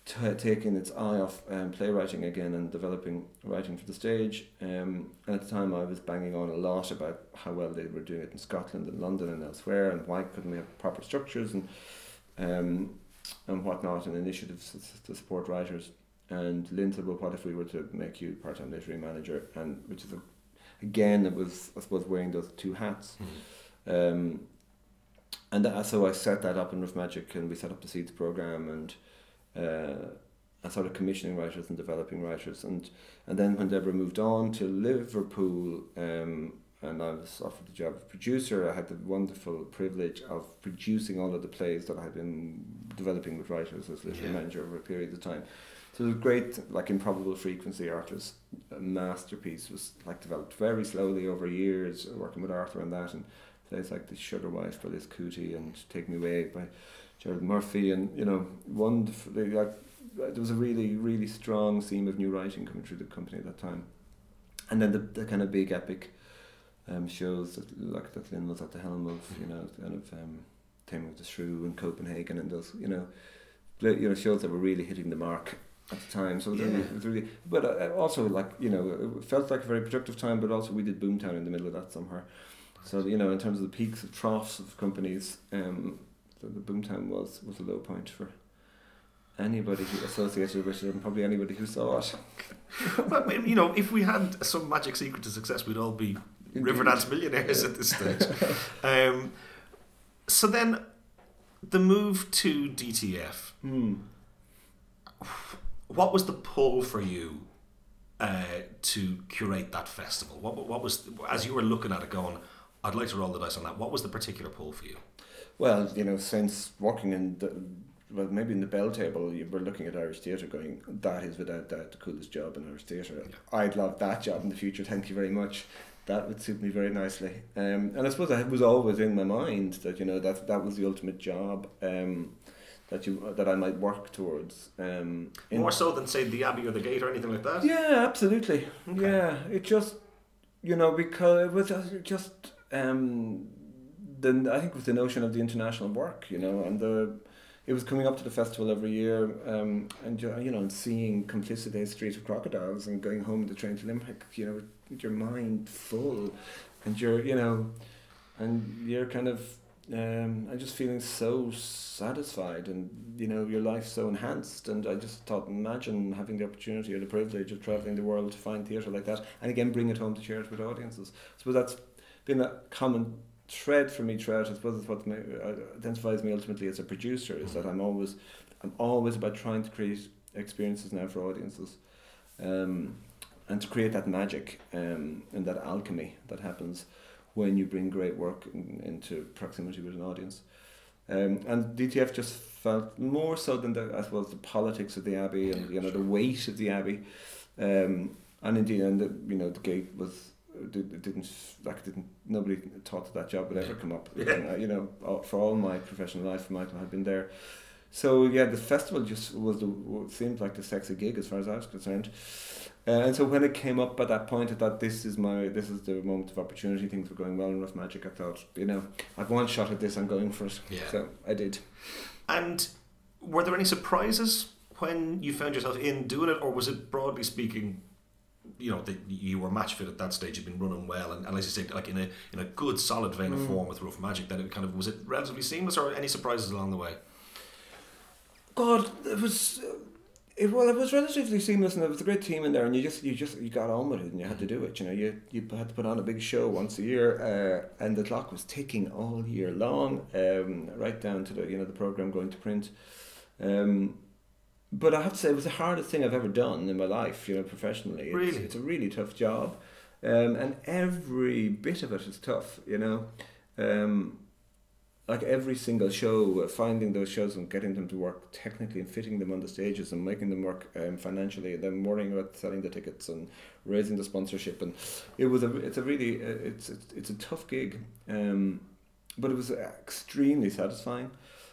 t- taking its eye off um, playwriting again and developing writing for the stage. Um, and at the time, I was banging on a lot about how well they were doing it in Scotland and London and elsewhere, and why couldn't we have proper structures and um, and whatnot, and initiatives to, to support writers. And Lynn said, well, what if we were to make you part-time literary manager? And which is, a, again, it was, I suppose, wearing those two hats. Mm. Um, and that, so I set that up in Rough Magic and we set up the Seeds program and uh, I started commissioning writers and developing writers. And, and then when Deborah moved on to Liverpool, um, and I was offered the job of producer. I had the wonderful privilege of producing all of the plays that I had been developing with writers as literary Yeah. manager over a period of time. So it was great, like Improbable Frequency, Arthur's masterpiece was like developed very slowly over years, working with Arthur on that, and plays like The Sugar Wife by Liz Kuti and Take Me Away by Gerald Murphy, and you know, wonderfully like there was a really really strong theme of new writing coming through the company at that time, and then the, the kind of big epic um, shows that like that Lynn was at the helm of, you know, kind of um, Taming of the Shrew and Copenhagen and those, you know, you know shows that were really hitting the mark at the time. So it was, really, Yeah. it was really, but uh, also like you know, it felt like a very productive time. But also we did Boomtown in the middle of that somewhere. So you know, in terms of the peaks of troughs of companies, um, the, the Boomtown was was a low point for anybody who associated with it, and probably anybody who saw it. [laughs] But, you know, if we had some magic secret to success, we'd all be Riverdance millionaires at this stage. [laughs] um, so then, the move to DTF. Hmm. What was the pull for you uh, to curate that festival? What, what was as you were looking at it, going, "I'd like to roll the dice on that." What was the particular pull for you? Well, you know, since working in the well, maybe in the Belltable, you were looking at Irish theatre, going, "That is without doubt the coolest job in Irish theatre." I'd love that job in the future. Thank you very much. That would suit me very nicely. Um, and I suppose it was always in my mind that you know that that was the ultimate job. Um, that you that I might work towards. Um, More so than say the Abbey or the Gate or anything like that. yeah, absolutely. Okay. Yeah, it just you know because it was just- just um, the I think it was the notion of the international work, you know, and the it was coming up to the festival every year, um, and you know, and seeing Complicite Street of Crocodiles and going home the train to Limerick, you know, with your mind full, and you're you know, and you're kind of um, and just feeling so satisfied and you know your life so enhanced. And I just thought imagine having the opportunity or the privilege of travelling the world to find theatre like that and again bring it home to share it with audiences. Suppose that's been a common thread for me throughout I suppose it's what uh, identifies me ultimately as a producer is that I'm always I'm always about trying to create experiences now for audiences um, and to create that magic um, and that alchemy that happens when you bring great work in, into proximity with an audience. Um, and DTF just felt more so than the, I suppose, the politics of the Abbey and you know the weight of the Abbey, um, and indeed, and the, you know the gate was did, didn't like didn't nobody thought that that job would ever come up. Yeah. And, uh, you know, for all my professional life, Michael had been there. So yeah, the festival just was the seemed like the sexy gig as far as I was concerned. Uh, and so when it came up at that point, I thought this is my this is the moment of opportunity. Things were going well in Rough Magic. I thought, you know, I've one shot at this. I'm going for it. Yeah. So I did. And were there any surprises when you found yourself in doing it, or was it broadly speaking, you know, that you were match fit at that stage, you'd been running well, and, and as you say, like in a in a good solid vein of form with Rough Magic, that it kind of was it relatively seamless, or any surprises along the way? God, it was. uh, It, well, it was relatively seamless, and there was a great team in there, and you just you just you got on with it, and you had to do it. You know, you you had to put on a big show once a year, uh, and the clock was ticking all year long, um, right down to the you know the program going to print. Um, but I have to say, it was the hardest thing I've ever done in my life. You know, professionally, it's, Really? it's a really tough job, um, and every bit of it is tough. You know. Um, like every single show, finding those shows and getting them to work technically and fitting them on the stages and making them work um, financially, and then worrying about selling the tickets and raising the sponsorship, and it was a it's a really uh, it's it's, it's a tough gig, um, but it was extremely satisfying.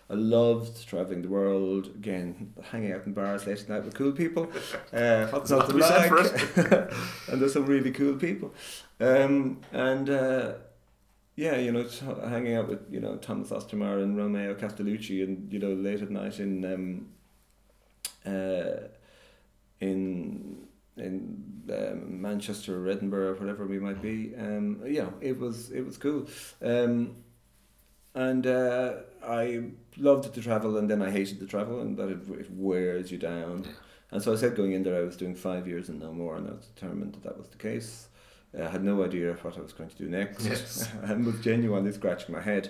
I loved traveling the world again, hanging out in bars late at night with cool people. [laughs] Uh, what's Not not to to be said for like? [laughs] and there's some really cool people, um, and. Uh, yeah, you know, hanging out with you know Thomas Ostermeier and Romeo Castellucci, and you know late at night in um, uh, in in um, Manchester or Edinburgh or whatever we might be. Um, yeah, it was it was cool, um, and uh, I loved to travel, and then I hated to travel, and that it, it wears you down. And so I said going in there, I was doing five years and no more, and I was determined that that was the case. I had no idea what I was going to do next. Yes. [laughs] I was genuinely scratching my head.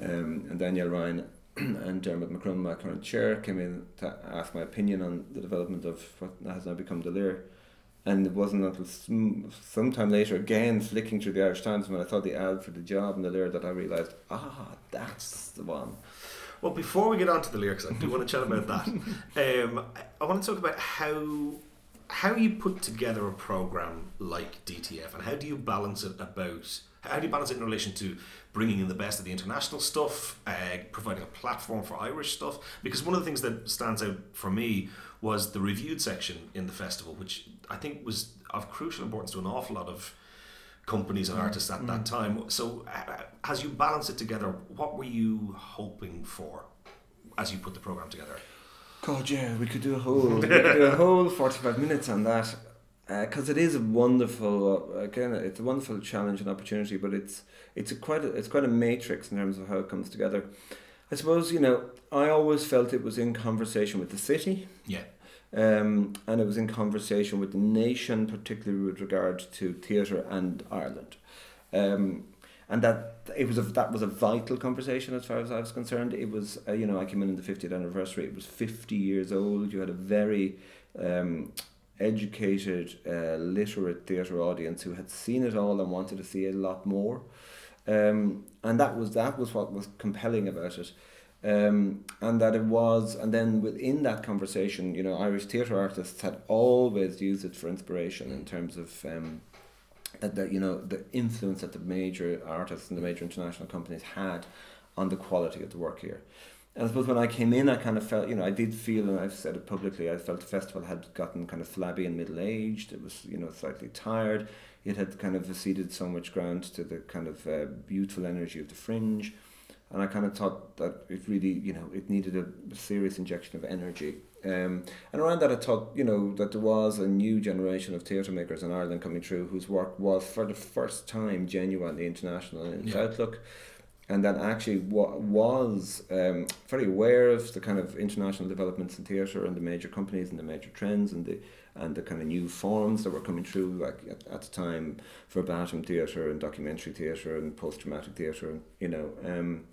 Um, and Danielle Ryan [clears throat] and Dermot McCrum, my current chair, came in to ask my opinion on the development of what has now become the Lir. And it wasn't until some, sometime later, again flicking through the Irish Times, when I saw the ad for the job in the Lir, that I realised, ah, that's the one. Well, before we get on to the lyrics, I do want to chat about that. [laughs] Um, I want to talk about how how you put together a program like DTF, and how do you balance it about how do you balance it in relation to bringing in the best of the international stuff, uh, providing a platform for Irish stuff? Because one of the things that stands out for me was the reviewed section in the festival, which I think was of crucial importance to an awful lot of companies and artists at mm. that time. So, uh, as you balance it together, what were you hoping for as you put the program together? God, yeah, we could do a whole, we could do a whole forty-five minutes on that because uh, it is a wonderful uh, again it's a wonderful challenge and opportunity but it's it's a quite a, it's quite a matrix in terms of how it comes together. I suppose you know i always felt it was in conversation with the city. Yeah. Um, and it was in conversation with the nation, particularly with regard to theatre and Ireland. Um, and that it was a that was a vital conversation as far as I was concerned. It was uh, you know I came in in the 50th anniversary. It was 50 years old. You had a very um, educated, uh, literate theatre audience who had seen it all and wanted to see a lot more. Um, and that was that was what was compelling about it. Um, and that it was, and then within that conversation, you know, Irish theatre artists had always used it for inspiration in terms of um, that, that you know the influence that the major artists and the major international companies had on the quality of the work here. And I suppose when I came in, I kind of felt, you know, I did feel, and I've said it publicly, I felt the festival had gotten kind of flabby and middle aged. It was, you know, slightly tired. It had kind of ceded so much ground to the kind of uh, beautiful energy of the fringe and I kind of thought that it really, you know, it needed a serious injection of energy. Um, and around that, I thought, you know, that there was a new generation of theatre makers in Ireland coming through whose work was, for the first time, genuinely international in its yeah. outlook, and that actually wa- was um, very aware of the kind of international developments in theatre and the major companies and the major trends and the and the kind of new forms that were coming through, like at, at the time, verbatim theatre and documentary theatre and post dramatic theatre, and you know, um,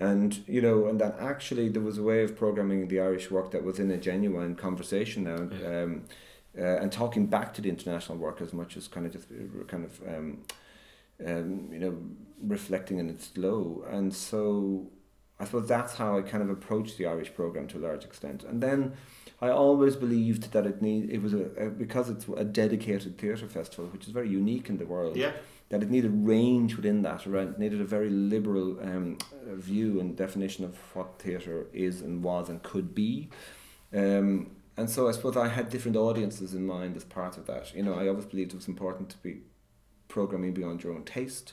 and you know, and that actually there was a way of programming the Irish work that was in a genuine conversation now, yeah. um, uh, and talking back to the international work as much as kind of just kind of um, um, you know reflecting in its flow, and so I suppose that's how I kind of approached the Irish program to a large extent, and then I always believed that it need it was a, a because it's a dedicated theatre festival, which is very unique in the world. Yeah. That it needed range within that, around needed a very liberal um, view and definition of what theatre is and was and could be. Um, and so I suppose I had different audiences in mind as part of that. You know, I always believed it was important to be programming beyond your own taste,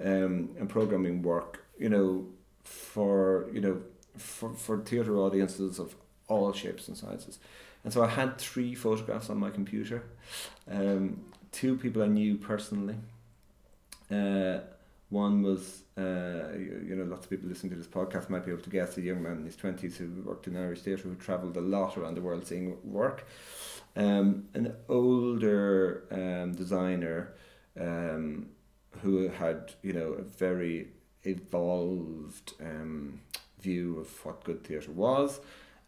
um, and programming work. You know, for you know for for theatre audiences of all shapes and sizes. And so I had three photographs on my computer. Um, two people I knew personally. Uh, one was, uh, you, know, lots of people listening to this podcast might be able to guess a young man in his 20s who worked in Irish theatre who travelled a lot around the world seeing work. Um, an older um, designer um, who had, you know, a very evolved um, view of what good theatre was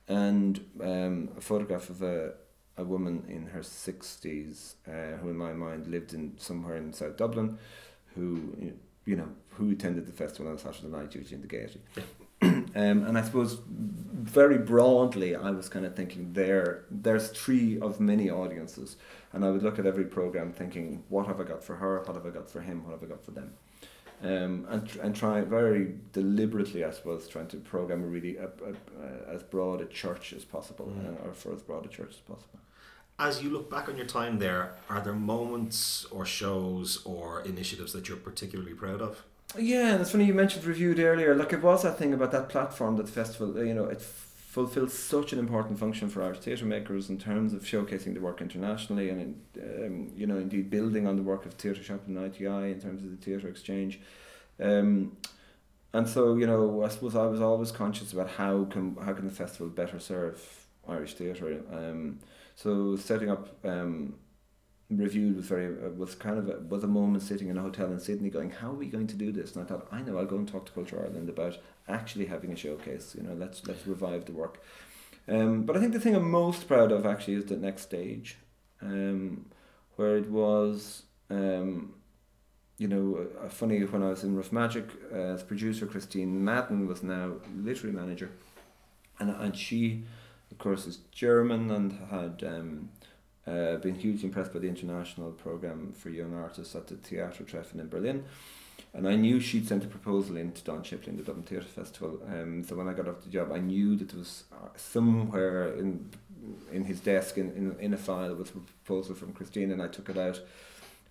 and um, a photograph of a, a woman in her 60s uh, who in my mind lived in somewhere in South Dublin who you know who attended the festival on Saturday night usually in the Gaiety. [clears throat] Um, and I suppose very broadly I was kind of thinking there there's three of many audiences and I would look at every program thinking what have I got for her? What have I got for him? What have I got for them? Um, and and try very deliberately, I suppose, trying to program a really a, a, a, as broad a church as possible, mm. uh, or for as broad a church as possible. As you look back on your time there, are there moments or shows or initiatives that you're particularly proud of? Yeah, that's funny you mentioned reviewed earlier. Like it was that thing about that platform that the festival, you know, it fulfills such an important function for Irish theatre makers in terms of showcasing the work internationally and um, you know indeed building on the work of Theatre Shop and ITI in terms of the theatre exchange. Um, and so you know I suppose I was always conscious about how can how can the festival better serve Irish theatre. Um, so setting up um, reviewed was very uh, was kind of a, was a moment sitting in a hotel in Sydney going how are we going to do this? And I thought I know I'll go and talk to Culture Ireland about actually having a showcase you know let's let's revive the work. Um, but I think the thing I'm most proud of actually is the next stage um, where it was um, you know, uh, funny when I was in Rough Magic, uh, as producer Christine Madden was now literary manager, and and she, of course, is German and had um, uh, been hugely impressed by the international program for young artists at the Theatertreffen in Berlin. And I knew she'd sent a proposal in to Don Shipley, the Dublin Theatre Festival. Um, so when I got off the job, I knew that there was uh, somewhere in in his desk in, in, in a file was a proposal from Christine, and I took it out.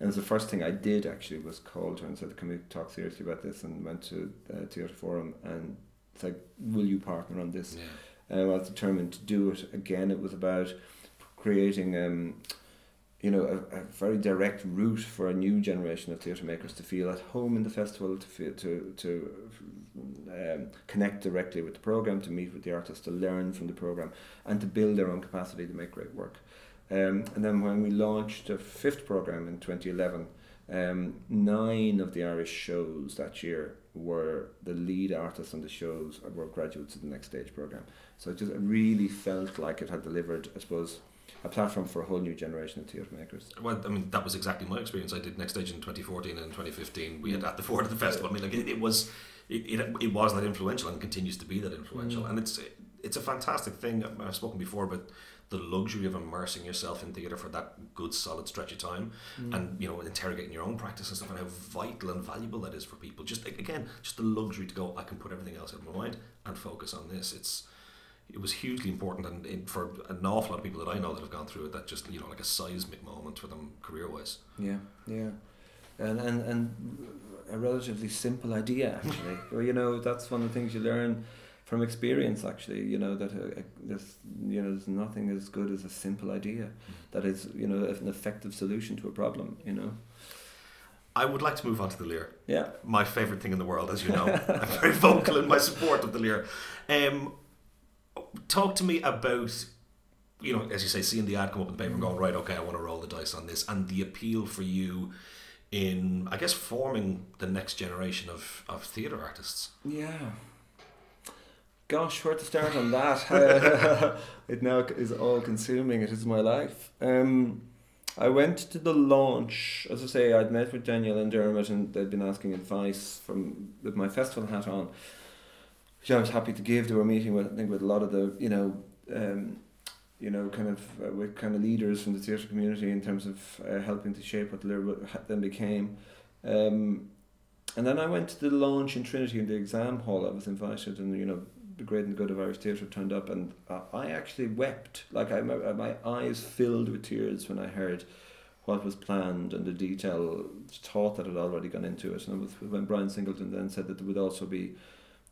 And the first thing I did actually was called her and said, "Can we talk seriously about this?" And went to the Theatre Forum and said, "Will you partner on this?" Yeah. Um, I was determined to do it. Again, it was about creating, um, you know, a, a very direct route for a new generation of theatre makers to feel at home in the festival, to feel to to um, connect directly with the program, to meet with the artists, to learn from the program, and to build their own capacity to make great work. Um, and then when we launched a fifth program in 2011, um, nine of the Irish shows that year were the lead artists on the shows were graduates of the Next Stage program. So it just really felt like it had delivered, I suppose, a platform for a whole new generation of theatre makers. Well, I mean, that was exactly my experience. I did Next Stage in 2014 and 2015. We had at the Ford of the festival. I mean, like it, it was, it, it, it was that influential and continues to be that influential. Mm. And it's it's a fantastic thing. I've spoken before about the luxury of immersing yourself in theatre for that good solid stretch of time, Mm. and you know interrogating your own practice and stuff, and how vital and valuable that is for people. Just again, just the luxury to go. I can put everything else out of my mind and focus on this. It's it was hugely important, and it, for an awful lot of people that I know that have gone through it, that just you know like a seismic moment for them career wise. Yeah, yeah, and and and a relatively simple idea actually. [laughs] well, you know, that's one of the things you learn from experience. Actually, you know that uh, uh, there's you know there's nothing as good as a simple idea that is you know an effective solution to a problem. You know. I would like to move on to the Lir. Yeah. My favourite thing in the world, as you know. [laughs] I'm very vocal in my support of the Lir. Um, talk to me about, you know, as you say, seeing the ad come up in the paper and going, right, okay, I want to roll the dice on this, and the appeal for you in, I guess, forming the next generation of, of theatre artists. Yeah. Gosh, where to start on that? [laughs] [laughs] it now is all consuming. It is my life. Um, I went to the launch. As I say, I'd met with Danielle and Dermot, and they'd been asking advice from with my festival hat on, which I was happy to give. They were meeting with, I think, with a lot of the, you know, um, you know, kind of uh, with kind of leaders from the theatre community in terms of uh, helping to shape what the Lir then became. Um, and then I went to the launch in Trinity in the exam hall. I was invited, and you know, the great and good of Irish theatre turned up, and uh, I actually wept. Like I, my, my eyes filled with tears when I heard what was planned and the detail thought that had already gone into it. And it was when Brian Singleton then said that there would also be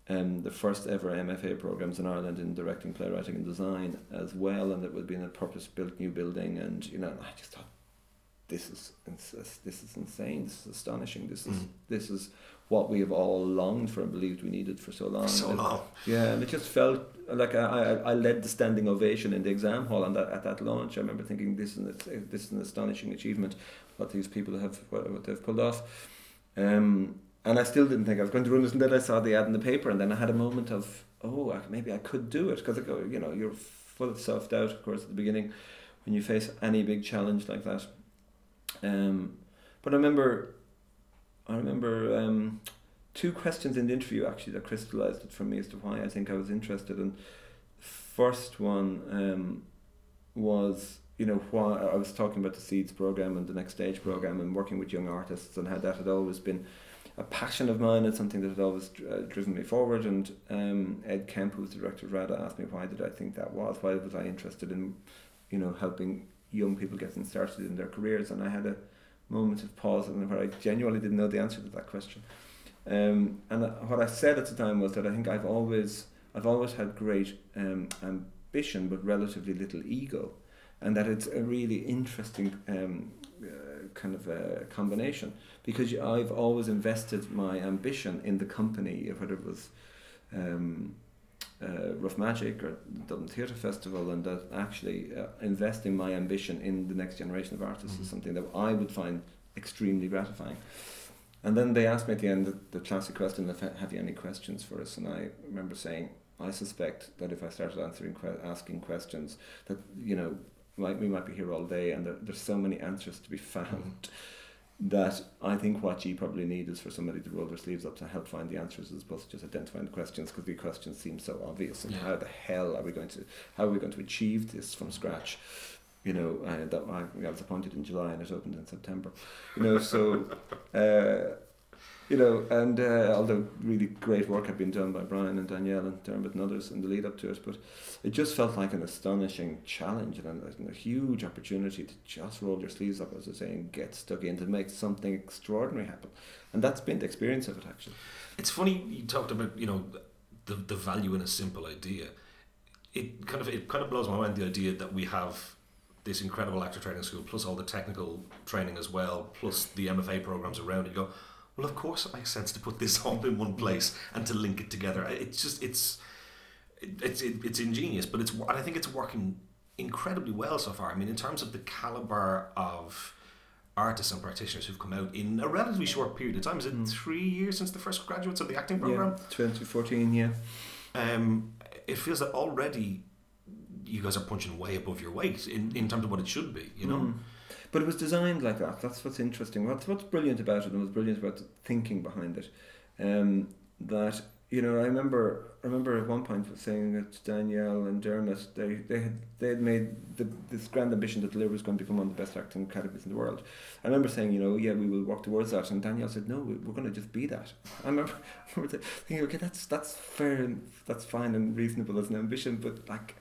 um, the first ever MFA programs in Ireland in directing, playwriting, and design as well, and it would be in a purpose-built new building. And you know, I just thought, this is this is insane. This is astonishing. This is Mm. this is what we have all longed for and believed we needed for so long. So And- long. yeah, and it just felt like I, I, I led the standing ovation in the exam hall and that, at that launch. I remember thinking this is an, this is an astonishing achievement what these people have what, what they've pulled off. Um, and I still didn't think I was going to run this, and then I saw the ad in the paper, and then I had a moment of oh maybe I could do it because you know you're full of self doubt of course at the beginning when you face any big challenge like that. Um, but I remember I remember um, two questions in the interview actually that crystallized it for me as to why I think I was interested. And first one um, was you know why I was talking about the Seeds program and the Next Stage program and working with young artists and how that had always been a passion of mine and something that had always uh, driven me forward. And um, Ed Kemp, who's the director of RADA, asked me why did I think that was? Why was I interested in you know helping young people getting started in their careers? And I had a moment of pause and where I genuinely didn't know the answer to that question. Um, and what I said at the time was that I think I've always I've always had great um, ambition but relatively little ego, and that it's a really interesting um, kind of a combination because I've always invested my ambition in the company, whether it was. Um, uh, Rough Magic or Dublin Theatre Festival, and that actually uh, investing my ambition in the next generation of artists Mhm. is something that I would find extremely gratifying. And then they asked me at the end the, the classic question: "Have you any questions for us?" And I remember saying, "I suspect that if I started answering asking questions, that you know, might, we might be here all day, and there, there's so many answers to be found." [laughs] that I think what you probably need is for somebody to roll their sleeves up to help find the answers as opposed to just identifying the questions because the questions seem so obvious and Yeah. how the hell are we going to how are we going to achieve this from scratch you know uh, that I, I was appointed in July and it opened in September you know so [laughs] uh, you know and uh, although really great work had been done by Brian and Danielle and Dermot and others in the lead up to it but it just felt like an astonishing challenge and a, and a huge opportunity to just roll your sleeves up, as I say, and get stuck in to make something extraordinary happen. And that's been the experience of it, actually. It's funny you talked about you know the the value in a simple idea. It kind of it kind of blows my mind the idea that we have this incredible actor training school plus all the technical training as well plus the MFA programs around it. You go, well, of course it makes sense to put this [laughs] all in one place and to link it together. It's just it's it- it's it's ingenious, but it's and I think it's working incredibly well so far. I mean, in terms of the caliber of artists and practitioners who've come out in a relatively short period of time. Is it three years since the first graduates of the acting program? Yeah, 2014, yeah. Um, it feels that already you guys are punching way above your weight in, in terms of what it should be. You know, Mm. But it was designed like that. That's what's interesting. What's what's brilliant about it, and what's brilliant about the thinking behind it. Um, that you know, I remember. I remember at one point saying that Danielle and Dermot they they had they had made the, this grand ambition that Lir was going to become one of the best acting academies in the world. I remember saying, you know, yeah, we will work towards that, and Danielle said, no, we- we're going to just be that. [laughs] I remember, I remember thinking, okay, that's that's fair and that's fine and reasonable as an ambition, but like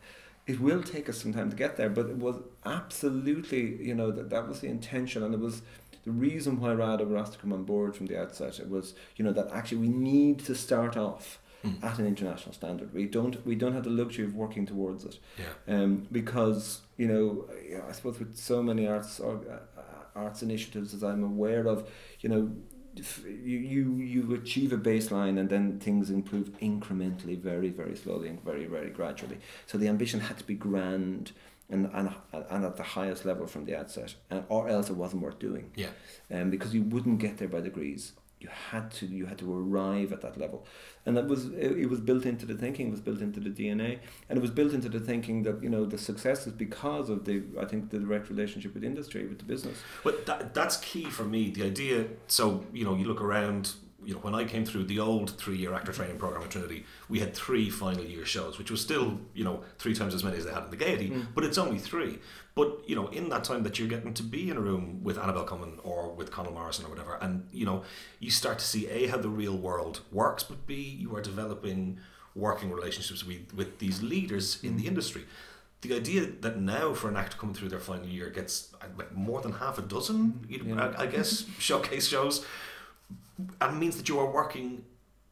it will take us some time to get there, but it was absolutely, you know, that, that was the intention, and it was the reason why RADA were asked to come on board from the outset. It was, you know, that actually we need to start off Mm. at an international standard. We don't, we don't have the luxury of working towards it, yeah, um, because you know, I suppose with so many arts or uh, arts initiatives as I'm aware of, you know. You, you you achieve a baseline and then things improve incrementally, very very slowly and very very gradually. So the ambition had to be grand and and, and at the highest level from the outset, uh, or else it wasn't worth doing. yeah. Um, because you wouldn't get there by degrees. You had to you had to arrive at that level, and that was it, it was built into the thinking. It was built into the DNA, and it was built into the thinking that you know the success is because of the I think the direct relationship with industry with the business. But that, that's key for me. The idea. So you know, you look around. You know, when I came through the old three-year actor training program at Trinity, we had three final year shows, which was still you know three times as many as they had in the Gaiety, Mm. but it's only three. But you know, in that time that you're getting to be in a room with Annabelle Comyn or with Conal Morrison or whatever, and you know, you start to see a how the real world works, but b you are developing working relationships with with these leaders in the industry. The idea that now for an actor coming through their final year gets uh, like more than half a dozen, you know, Yeah. I, I guess, [laughs] showcase shows, and it means that you are working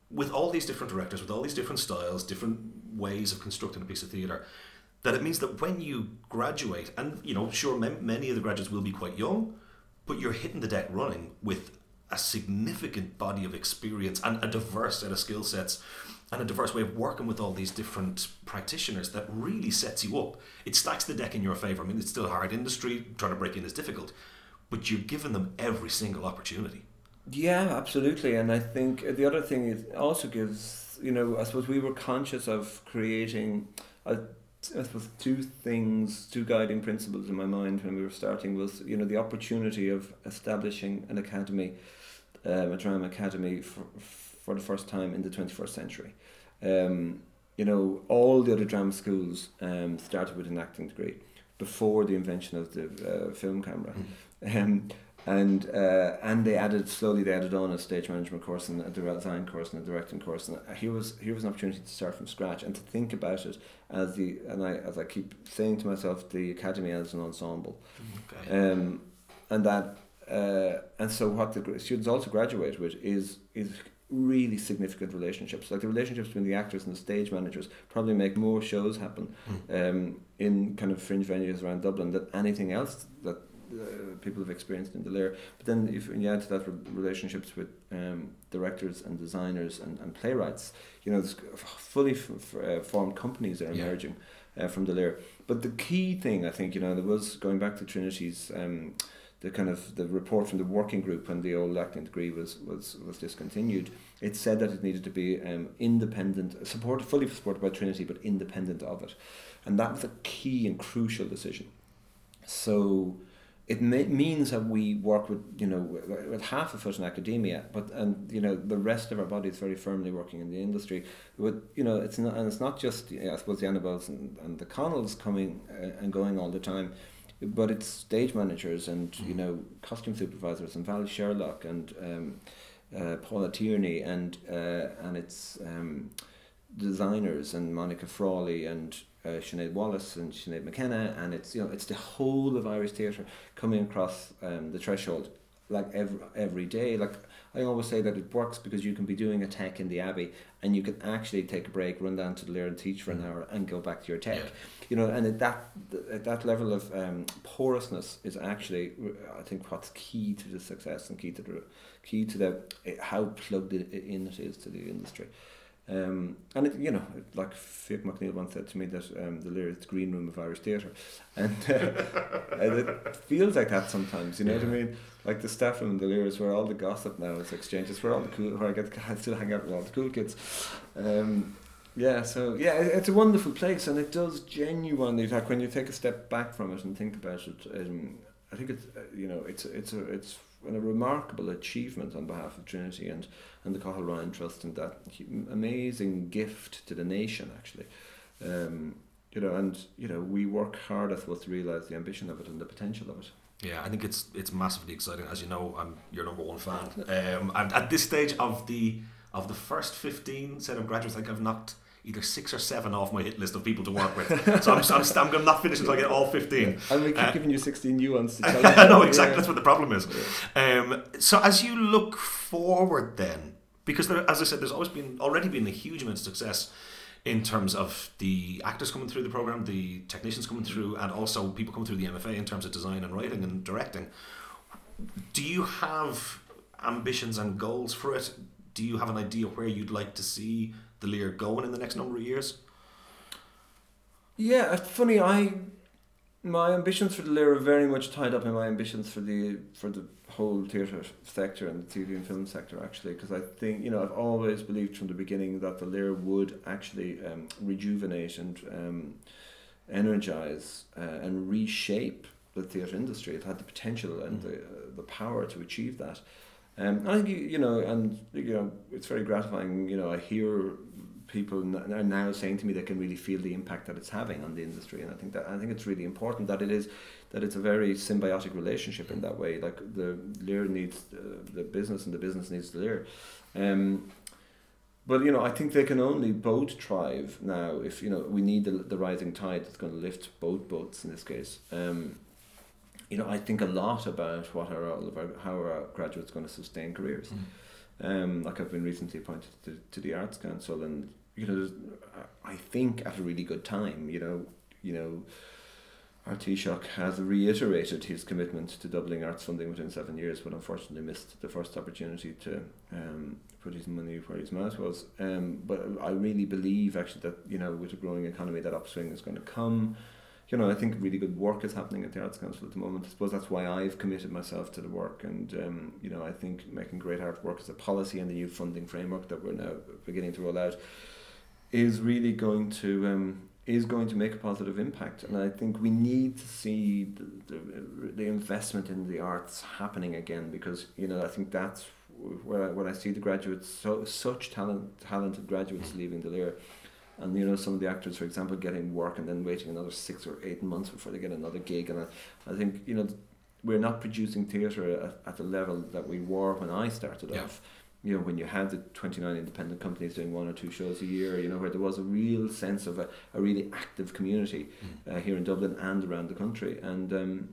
with all these different directors, with all these different styles, different ways of constructing a piece of theatre. That it means that when you graduate, and you know, sure, m- many of the graduates will be quite young, but you're hitting the deck running with a significant body of experience and a diverse set of skill sets and a diverse way of working with all these different practitioners that really sets you up. It stacks the deck in your favor. I mean, it's still a hard industry, trying to break in is difficult, but you're giving them every single opportunity. Yeah, absolutely. And I think the other thing it also gives, you know, I suppose we were conscious of creating, a, I suppose, two things, two guiding principles in my mind when we were starting was, you know, the opportunity of establishing an academy, um, a drama academy for, for the first time in the 21st century. Um, you know, all the other drama schools um, started with an acting degree before the invention of the uh, film camera. Um, and uh, and they added slowly they added on a stage management course and a design course and a directing course. And here was here was an opportunity to start from scratch and to think about it as the and I as I keep saying to myself the academy as an ensemble. Okay. um, and that uh, and so what the students also graduate with is is really significant relationships. Like the relationships between the actors and the stage managers probably make more shows happen um, in kind of fringe venues around Dublin than anything else that uh, people have experienced in the Lir. But then if you add to that re- relationships with um, directors and designers and, and playwrights, you know, there's fully uh, formed companies that are Yeah. emerging uh, from the Lir. But the key thing, I think, you know, there was going back to Trinity's. Um, the kind of the report from the working group when the old acting degree was was was discontinued, it said that it needed to be um, independent, supported fully supported by Trinity, but independent of it, and that was a key and crucial decision. So, it means that we work with you know with, half a foot in academia, but and you know the rest of our body is very firmly working in the industry. With you know it's not and it's not just I suppose the Annabelles and, and the Conals coming uh, and going all the time, but it's stage managers and you know costume supervisors and Val Sherlock and um, uh, Paula Tierney and uh, and it's um, designers and Monica Frawley and uh, Sinead Wallace and Sinead McKenna, and it's you know it's the whole of Irish theatre coming across um, the threshold like every every day. Like I always say that it works because you can be doing a tech in the Abbey and you can actually take a break, run down to the Lir and teach for an hour, and go back to your tech. Yeah. You know, and at that at that level of um, porousness is actually I think what's key to the success and key to the key to the how plugged in it is to the industry. Um, and it, you know, like Fiach McNeil once said to me that um, the Lir is green room of Irish theatre, and, uh, [laughs] and it feels like that sometimes. You know what I mean? Like the staff room the Lir is where all the gossip now is exchanged. It's where all the cool, where I get I [laughs] still hang out with all the cool kids. Um, yeah, so yeah, it, it's a wonderful place, and it does genuinely like when you take a step back from it and think about it. Um, I think it's uh, you know it's it's a it's a remarkable achievement on behalf of Trinity and, and the Cathal Ryan Trust and that amazing gift to the nation actually. Um, you know, and you know, we work hard, I suppose, to realise the ambition of it and the potential of it. Yeah, I think it's it's massively exciting. As you know, I'm your number one fan. Um, and at this stage of the of the first fifteen set of graduates, I think I've knocked either six or seven off my hit list of people to work with. so I'm, I'm, I'm, not finished until I get all 15. Yeah. And we keep uh, giving you 16 new ones to [laughs] tell. I know, exactly. Yeah. That's what the problem is. Yeah. Um, so as you look forward then, because there, as I said, there's always been already been a huge amount of success in terms of the actors coming through the program, the technicians coming through, and also people coming through the MFA in terms of design and writing and directing. Do you have ambitions and goals for it? Do you have an idea where you'd like to see the Lir going in the next number of years? Yeah, it's funny. I my ambitions for the Lir are very much tied up in my ambitions for the for the whole theatre sector and the TV and film sector actually because I think you know I've always believed from the beginning that the Lir would actually um, rejuvenate and um, energize uh, and reshape the theatre industry. It had the potential and the, uh, the power to achieve that. Um, I think you, know, and you know, it's very gratifying. You know, I hear people are now saying to me they can really feel the impact that it's having on the industry, and I think that I think it's really important that it is that it's a very symbiotic relationship in that way. Like the Lir needs the, the business, and the business needs the Lir. Um, but you know, I think they can only both thrive now if you know we need the, the rising tide that's going to lift both boats in this case. Um, you know, I think a lot about what are all of our, how are our graduates going to sustain careers. Mm. Um, like I've been recently appointed to, to the Arts Council, and you know, I think at a really good time. You know, you know, our Taoiseach has reiterated his commitment to doubling arts funding within seven years, but unfortunately missed the first opportunity to um, put his money where his mouth was. Um, but I really believe actually that you know, with a growing economy, that upswing is going to come you know, I think really good work is happening at the Arts Council at the moment. I suppose that's why I've committed myself to the work, and um, you know, I think making great artwork as a policy and the new funding framework that we're now beginning to roll out is really going to um, is going to make a positive impact. And I think we need to see the, the, the investment in the arts happening again because you know I think that's where I, when I see the graduates so such talent talented graduates leaving the Lir and you know some of the actors for example getting work and then waiting another six or eight months before they get another gig. And I, I think you know we're not producing theatre at, at the level that we were when I started yeah. off. You know when you had the 29 independent companies doing one or two shows a year you know where there was a real sense of a, a really active community mm. uh, here in Dublin and around the country. And um,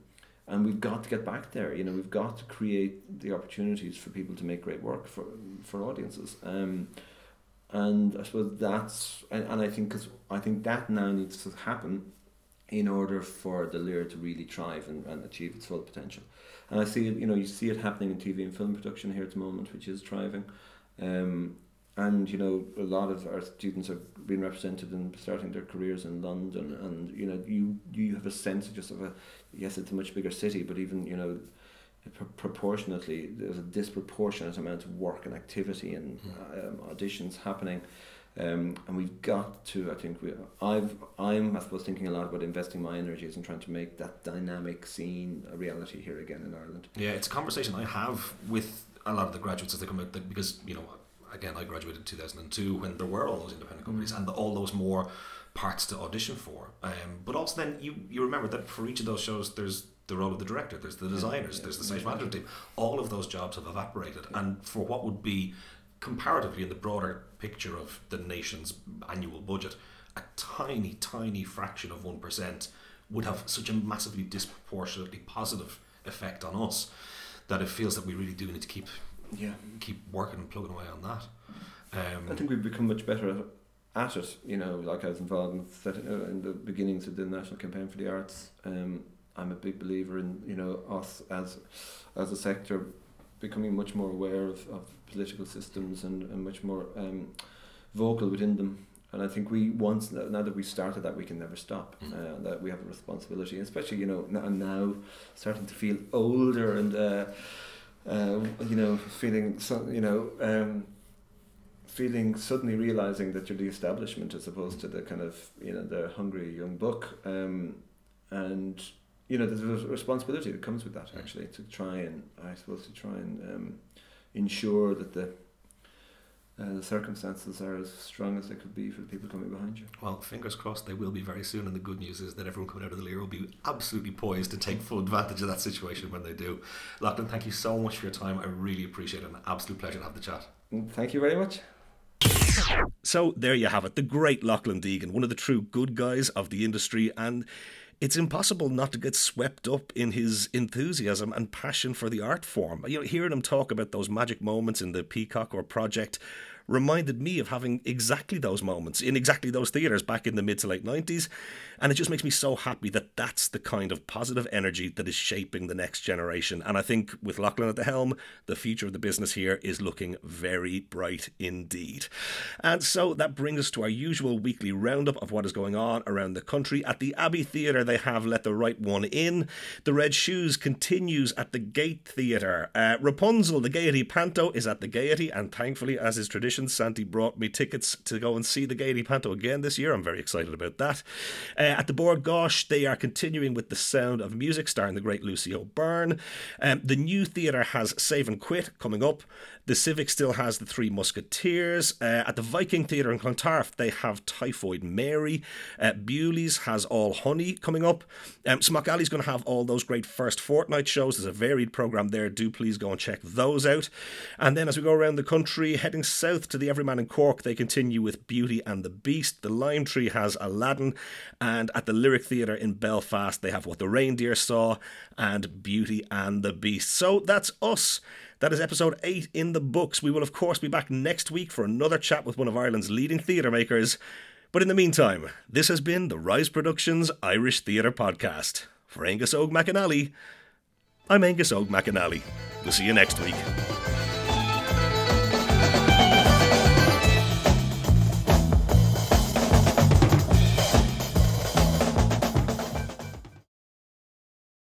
and we've got to get back there. You know we've got to create the opportunities for people to make great work for for audiences. Um, and I suppose that's and, and I think cause I think that now needs to happen in order for the Lir to really thrive and, and achieve its full potential. And I see it, you know, you see it happening in TV and film production here at the moment, which is thriving. Um, and you know, a lot of our students have been represented in starting their careers in London, and you know, you you have a sense of just of a yes, it's a much bigger city, but even you know, proportionately there's a disproportionate amount of work and activity and mm. um, auditions happening Um, and we've got to, I think, we, I've, I'm, I suppose, thinking a lot about investing my energies and trying to make that dynamic scene a reality here again in Ireland. Yeah, it's a conversation I have with a lot of the graduates as they come out because, you know, again, I graduated in 2002 when there were all those independent companies mm. and the, all those more parts to audition for. Um, but also then you, you remember that for each of those shows, there's the role of the director, there's the designers, there's the stage management team. All of those jobs have evaporated. And for what would be comparatively in the broader picture of the nation's annual budget, a tiny, tiny fraction of 1% would have such a massively disproportionately positive effect on us that it feels that we really do need to keep yeah keep working and plugging away on that. Um, I think we've become much better at it. You know, like I was involved in, in the beginnings of the National Campaign for the Arts. Um, I'm a big believer in you know us as as a sector becoming much more aware of, of political systems and, and much more um, vocal within them. And I think we once now that we started that we can never stop. Mm. Uh, that we have a responsibility, especially you know now, now starting to feel older and uh, uh, you know feeling so you know um, feeling suddenly realizing that you're the establishment as opposed to the kind of you know the hungry young buck um, and you know there's a responsibility that comes with that actually to try and I suppose to try and um, ensure that the uh, the circumstances are as strong as they could be for the people coming behind you. Well, fingers crossed they will be very soon, and the good news is that everyone coming out of the Lir will be absolutely poised to take full advantage of that situation when they do. Loughlin, thank you so much for your time. I really appreciate it. An absolute pleasure to have the chat. Mm, thank you very much. So there you have it, the great Loughlin Deegan, one of the true good guys of the industry, and it's impossible not to get swept up in his enthusiasm and passion for the art form. You know, hearing him talk about those magic moments in the Peacock or Project reminded me of having exactly those moments in exactly those theatres back in the mid to late 90s. And it just makes me so happy that that's the kind of positive energy that is shaping the next generation. And I think with Loughlin at the helm, the future of the business here is looking very bright indeed. And so that brings us to our usual weekly roundup of what is going on around the country. At the Abbey Theatre, they have Let the Right One In. The Red Shoes continues at the Gate Theatre. Uh, Rapunzel, the Gaiety Panto, is at the Gaiety, and thankfully, as is tradition, Santi brought me tickets to go and see the Gaiety Panto again this year. I'm very excited about that. Uh, at the Bord Gáis, they are continuing with the sound of music, starring the great Lucy O'Byrne. Um, the new theatre has Save and Quit coming up. The Civic still has the Three Musketeers. Uh, at the Viking Theatre in Clontarf, they have Typhoid Mary. Uh, Bewley's has All Honey coming up. Um, Smock Alley's going to have all those great first fortnight shows. There's a varied programme there. Do please go and check those out. And then as we go around the country, heading south to the Everyman in Cork, they continue with Beauty and the Beast. The Lime Tree has Aladdin. And at the Lyric Theatre in Belfast, they have What the Reindeer Saw and Beauty and the Beast. So that's us. That is episode 8 in the books. We will, of course, be back next week for another chat with one of Ireland's leading theatre makers. But in the meantime, this has been the Rise Productions Irish Theatre Podcast. For Aonghus Óg McAnally, I'm Aonghus Óg McAnally. We'll see you next week.